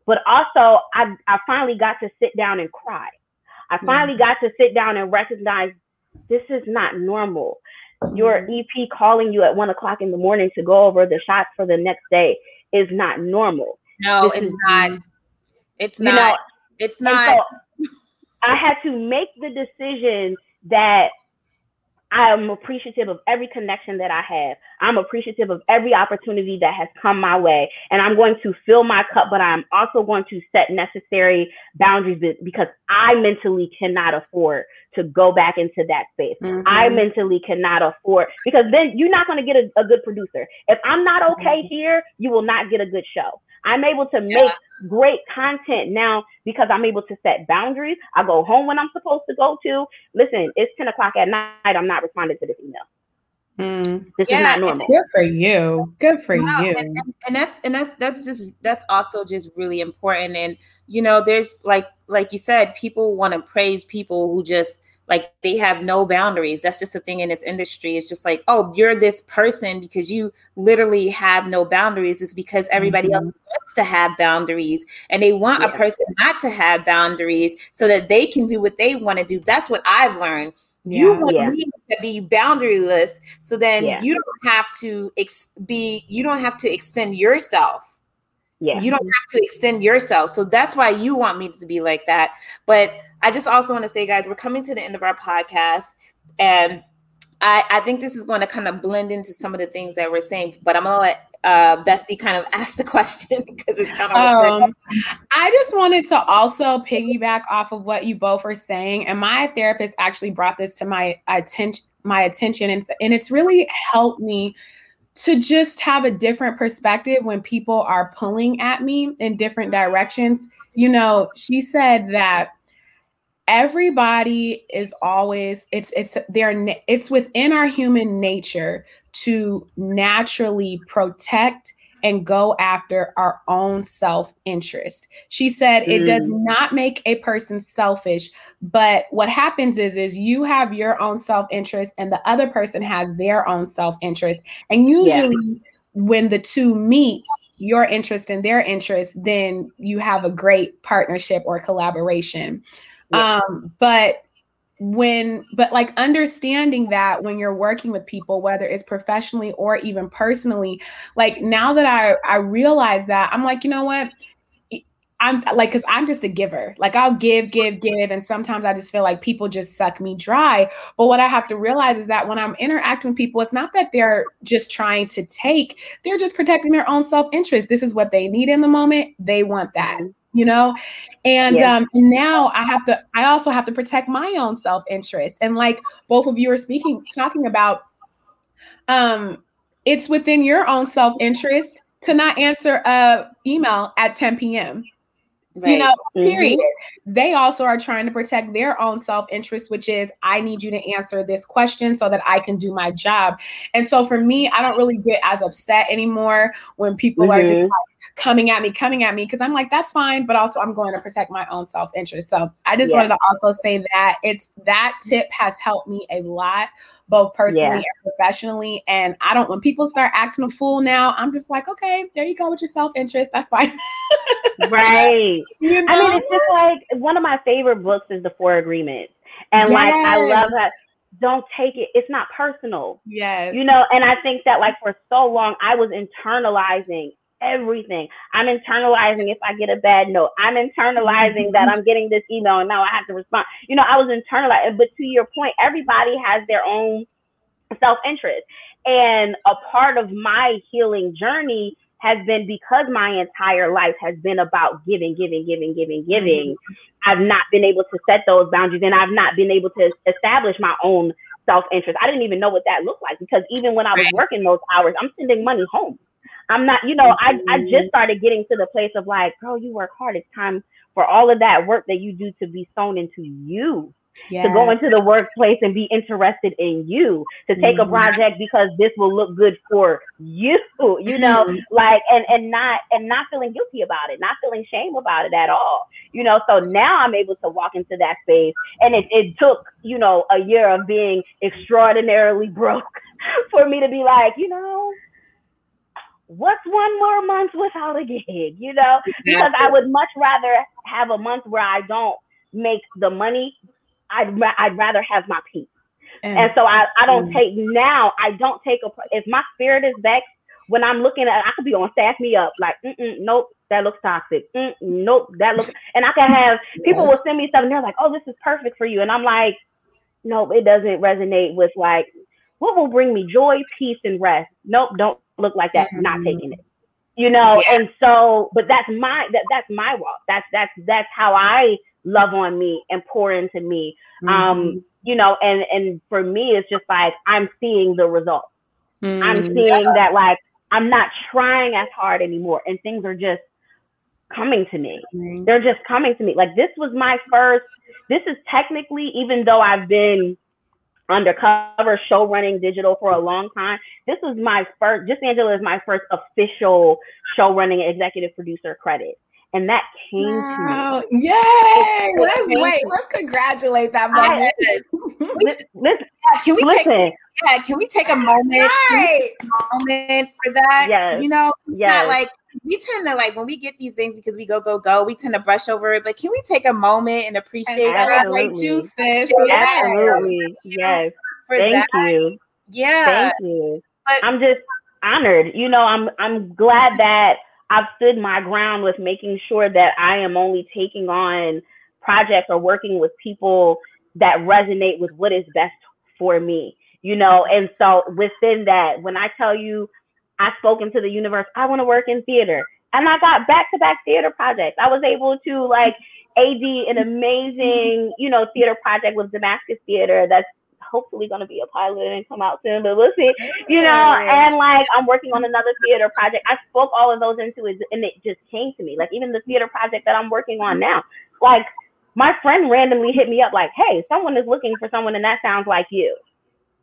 but also I I finally got to sit down and cry. I finally got to sit down and recognize this is not normal. Your mm-hmm. EP calling you at one o'clock in the morning to go over the shots for the next day is not normal. No, this it's is, not. It's not. Know, it's not. So I had to make the decision that I'm appreciative of every connection that I have. I'm appreciative of every opportunity that has come my way. And I'm going to fill my cup, but I'm also going to set necessary boundaries because I mentally cannot afford to go back into that space. Mm-hmm. I mentally cannot afford because then you're not going to get a, a, good producer. If I'm not okay mm-hmm. here, you will not get a good show. I'm able to make yeah. great content now because I'm able to set boundaries. I go home when I'm supposed to go to. Listen, it's 10 o'clock at night. I'm not responding to this email. Mm. This yeah, is not normal. Good for you. Good for you. And, and, and, that's and that's that's just that's also just really important. And you know, there's like like you said, people want to praise people who just like they have no boundaries that's just a thing in this industry it's just like oh you're this person because you literally have no boundaries it's because everybody mm-hmm. else wants to have boundaries and they want yeah. a person not to have boundaries so that they can do what they want to do that's what i've learned yeah. you want yeah. me to be boundaryless so then you don't have to ex- be you don't have to extend yourself yeah. You don't have to extend yourself. So that's why you want me to be like that. But I just also want to say, guys, we're coming to the end of our podcast. And I, I think this is going to kind of blend into some of the things that we're saying, but I'm gonna let uh, Bestie kind of [LAUGHS] asked the question because it's kind of. Um, I just wanted to also piggyback off of what you both are saying, and my therapist actually brought this to my attention, my attention, and and it's really helped me to just have a different perspective when people are pulling at me in different directions. You know, she said that everybody is always it's it's their it's within our human nature to naturally protect and go after our own self interest. She said mm. it does mm. not make a person selfish, but what happens is is you have your own self interest and the other person has their own self interest and usually yeah. when the two meet your interest and their interest then you have a great partnership or collaboration. Yeah. Um, but when but like understanding that when you're working with people whether it's professionally or even personally like now that i i realize that i'm like you know what? I'm like because i'm just a giver. Like i'll give give give and sometimes i just feel like people just suck me dry. But what i have to realize is that when i'm interacting with people it's not that they're just trying to take they're just protecting their own self-interest. This is what they need in the moment. They want that. Mm-hmm you know and yeah. um now i have to i also have to protect my own self-interest and like both of you are speaking talking about um it's within your own self-interest to not answer a email at 10 p.m Right. You know, period. Mm-hmm. They also are trying to protect their own self interest, which is, I need you to answer this question so that I can do my job. And so for me, I don't really get as upset anymore when people mm-hmm. are just mm-hmm. like coming at me, coming at me, because I'm like, that's fine, but also I'm going to protect my own self interest. So I just yeah. wanted to also say that it's that tip has helped me a lot both personally yeah. and professionally. And I don't, when people start acting a fool now, I'm just like, okay, there you go with your self interest. That's fine. right. [LAUGHS] You know? I mean, it's just like one of my favorite books is The Four Agreements. And yes. like, I love that. Don't take it, it's not personal. Yes. You know, and I think that like for so long, I was internalizing everything. I'm internalizing if I get a bad note. I'm internalizing that I'm getting this email and now I have to respond. You know, I was internalizing. But to your point, everybody has their own self interest. And a part of my healing journey has been because my entire life has been about giving, giving, giving, giving, giving. I've not been able to set those boundaries and I've not been able to establish my own self interest. I didn't even know what that looked like because even when I was working those hours, I'm sending money home. I'm not, you know, I, I just started getting to the place of like, girl, you work hard. It's time for all of that work that you do to be sown into you. To go into the workplace and be interested in you, to take mm-hmm. a project because this will look good for you, you know, mm-hmm. like and and not and not feeling guilty about it, not feeling shame about it at all. You know, so now I'm able to walk into that space. And it, it took, you know, a year of being extraordinarily [LAUGHS] broke for me to be like, you know, what's one more month without a gig, you know? [LAUGHS] Because I would much rather have a month where I don't make the money. I'd, I'd rather have my peace. And, and so I, I don't mm. take now, I don't take a, if my spirit is vexed, when I'm looking at, I could be on staff me up, like, nope, that looks toxic. Mm, nope, that looks, and I can have [LAUGHS] people will send me stuff and they're like, oh, this is perfect for you. And I'm like, nope, it doesn't resonate with like, what will bring me joy, peace, and rest? Nope, don't look like that, mm-hmm. not taking it. You know, yeah. and so, but that's my that that's my walk. That's that's that's how I love on me and pour into me. Um, mm-hmm. Um, you know, and and for me, it's just like I'm seeing the results. Mm-hmm. I'm seeing that like I'm not trying as hard anymore, and things are just coming to me. They're just coming to me. Like this was my first. This is technically, even though I've been undercover show running digital for a long time. This was my first, just Angela is my first official show running executive producer credit. And that came wow. to me. Yay! Let's wait. Let's congratulate that moment. listen, listen, [LAUGHS] can we listen. take yeah, can we take a moment, right. a moment for that? Yes. You know, yeah, like we tend to like when we get these things because we go go go we tend to brush over it but can we take a moment and appreciate Absolutely. you sis Absolutely. yes for thank that. you yeah thank you but, i'm just honored you know i'm i'm glad [LAUGHS] that i've stood my ground with making sure that i am only taking on projects or working with people that resonate with what is best for me you know and so within that when i tell you I spoke into the universe. I want to work in theater. And I got back to back theater projects. I was able to like AD an amazing, you know, theater project with Damascus Theater that's hopefully going to be a pilot and come out soon, but we'll see, you know, and like I'm working on another theater project. I spoke all of those into it and it just came to me. Like even the theater project that I'm working on now, like my friend randomly hit me up like, "Hey, someone is looking for someone, and that sounds like you."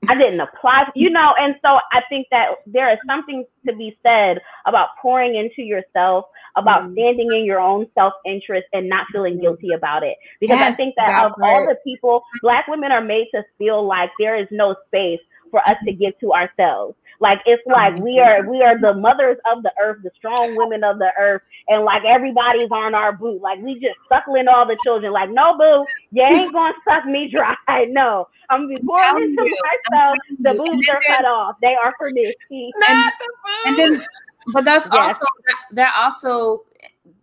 I didn't apply, you know, and so I think that there is something to be said about pouring into yourself, about mm standing in your own self interest and not feeling guilty about it. Because yes, I think that, that of all the people, Black women are made to feel like there is no space for us to give to ourselves. Like it's like we are we are the mothers of the earth, the strong women of the earth, and like everybody's on our boot. Like we just suckling all the children. Like no boo, you ain't [LAUGHS] gonna suck me dry. [LAUGHS] No, I'm gonna be pouring into myself. The boobs are cut off. They are for me. And, and then, but that's yes. also that, that also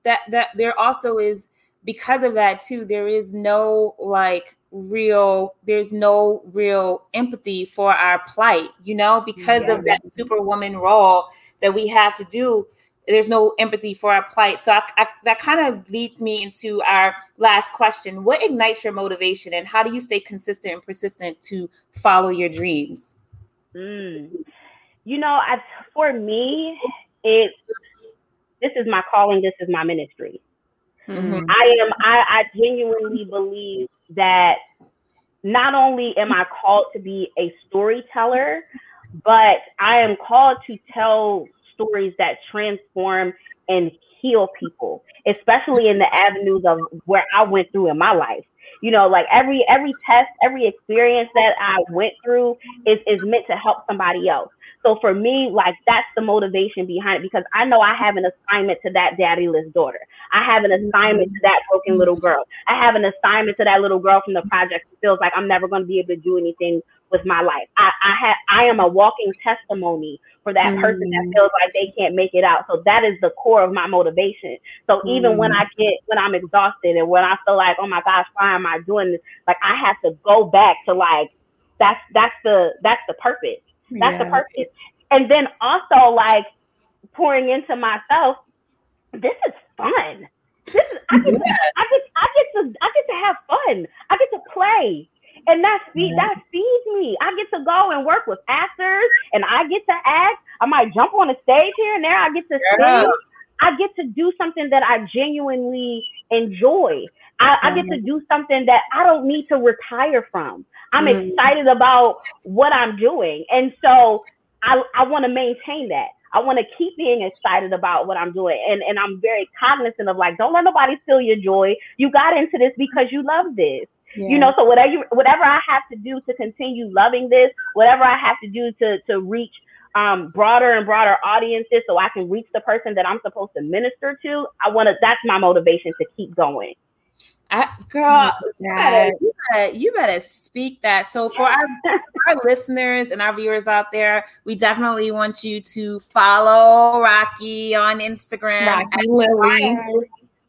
that that there also is because of that too. There is no like real there's no real empathy for our plight you know because yeah. of that superwoman role that we have to do there's no empathy for our plight so I, I, that kind of leads me into our last question what ignites your motivation and how do you stay consistent and persistent to follow your dreams mm. you know I, for me it this is my calling this is my ministry Mm-hmm. I am I, I genuinely believe that not only am I called to be a storyteller, but I am called to tell stories that transform and heal people, especially in the avenues of where I went through in my life. You know, like every every test, every experience that I went through is is meant to help somebody else. So for me, like that's the motivation behind it because I know I have an assignment to that daddyless daughter. I have an assignment to that broken little girl. I have an assignment to that little girl from the project who feels like I'm never going to be able to do anything with my life. I, I have I am a walking testimony for that mm. person that feels like they can't make it out. So that is the core of my motivation. So even mm. when I get when I'm exhausted and when I feel like, oh my gosh, why am I doing this? Like I have to go back to like that's that's the that's the purpose. That's yeah. the purpose. And then also like pouring into myself, this is fun. This is I get, [LAUGHS] yeah. I get I get to I get to have fun. I get to play. And that feed that feeds me. I get to go and work with actors and I get to act. I might jump on a stage here and there. I get to yeah. sing. I get to do something that I genuinely enjoy. I, I, get to mm-hmm. do something that I don't need to retire from. I'm mm. excited about what I'm doing. And so I, I want to maintain that. I want to keep being excited about what I'm doing. And, and I'm very cognizant of like, don't let nobody steal your joy. You got into this because you love this. Yeah. You know, so whatever you, whatever I have to do to continue loving this, whatever I have to do to to reach um, broader and broader audiences, so I can reach the person that I'm supposed to minister to. I want to. That's my motivation to keep going. I, girl, you better, you, better, you better speak that. So for our, [LAUGHS] our listeners and our viewers out there, we definitely want you to follow Rocky on Instagram. Rocky Lily.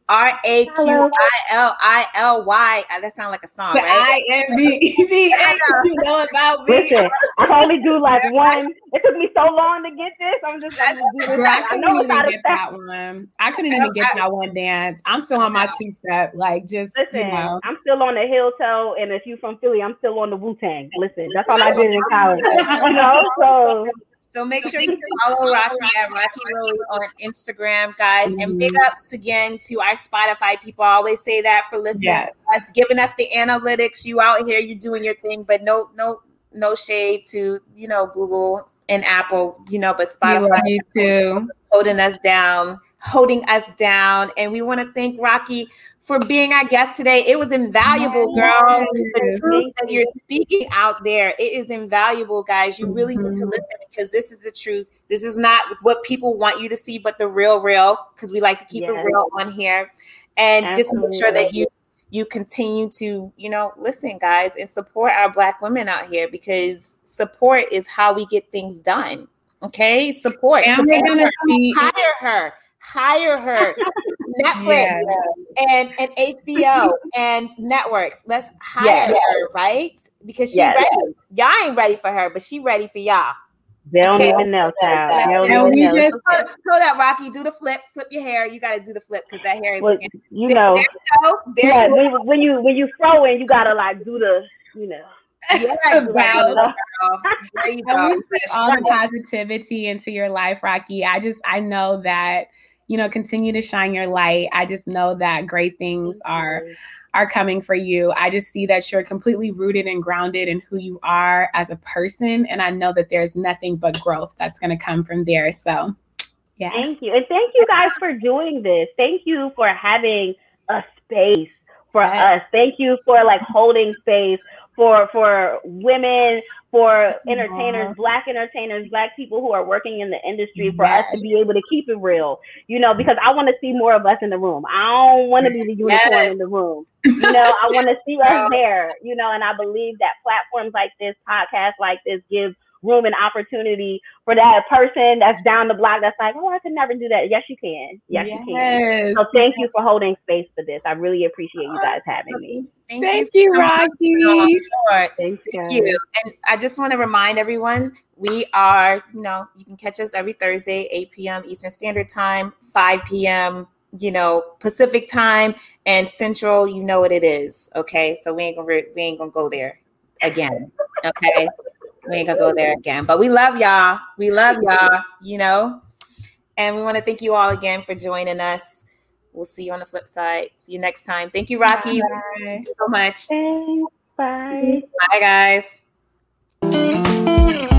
R A Q I L I L Y. Uh, that sounds like a song, right? I M B [LAUGHS] [LAUGHS] B A. You know about me. Listen, I only do like [LAUGHS] one. It took me so long to get this. I'm just gonna do this. I, I know even get that one. I couldn't even get that one dance. I'm still on my two step. Like just listen. You know. I'm still on the heel toe, and if you from Philly, I'm still on the Wu Tang. Listen, that's all I did in college. you know, so so make sure you follow Rocky at Rocky Lily on Instagram, guys. And big mm-hmm. ups again to our Spotify people. I always say that for listening yes. us, giving us the analytics. You out here, you doing your thing, but no, no, no shade to you know Google and Apple, you know, but Spotify you too. holding us down, holding us down. And we want to thank Rocky for being our guest today. It was invaluable, girl. The truth that you're speaking out there, it is invaluable, guys. You really need to mm-hmm. listen because this is the truth. This is not what people want you to see, but the real, real, because we like to keep yes. it real on here. And Absolutely. just make sure that you you continue to, you know, listen, guys, and support our black women out here because support is how we get things done. Okay, support. And support. we're gonna see- hire her hire her. Netflix and, and HBO and networks. Let's hire yes. her, right? Because she yes. ready. Y'all ain't ready for her, but she ready for y'all. They don't okay. even know, child. They don't even know. Just hold that, Rocky. Do the flip. Flip your hair. You got to do the flip because that hair is. Well, you know. There you go. There yeah, you go. When, you when you throw in, you gotta like do the you know. Yeah, [LAUGHS] wow. all the positivity into your life, Rocky. I just I know that you know, continue to shine your light. I just know that great things are are coming for you. I just see that you're completely rooted and grounded in who you are as a person and I know that there's nothing but growth that's going to come from there. So, yeah. Thank you. And thank you guys for doing this. Thank you for having a space for us. Thank you for like holding space for for women, for entertainers, black entertainers, black people who are working in the industry, for yes. us to be able to keep it real. You know, because I want to see more of us in the room. I don't want to be the unicorn yes. in the room. You know, I want to see us [LAUGHS] there. You know, and I believe that platforms like this, podcasts like this, give room and opportunity for that person that's down the block that's like, oh, I could never do that. Yes, you can. Yes, yes. you can. So thank you for holding space for this. I really appreciate you guys having me. Thank, thank you, you Rocky. Thank, thank you. And I just want to remind everyone we are, you know, you can catch us every Thursday, 8 p.m. Eastern Standard Time, 5 p.m you know Pacific time and Central, you know what it is. Okay, so we ain't gonna we ain't gonna go there again. Okay, we ain't gonna go there again. But we love y'all. We love y'all, you know. And we want to thank you all again for joining us. We'll see you on the flip side. See you next time. Thank you, Rocky. Bye. so much. Bye. Bye, guys.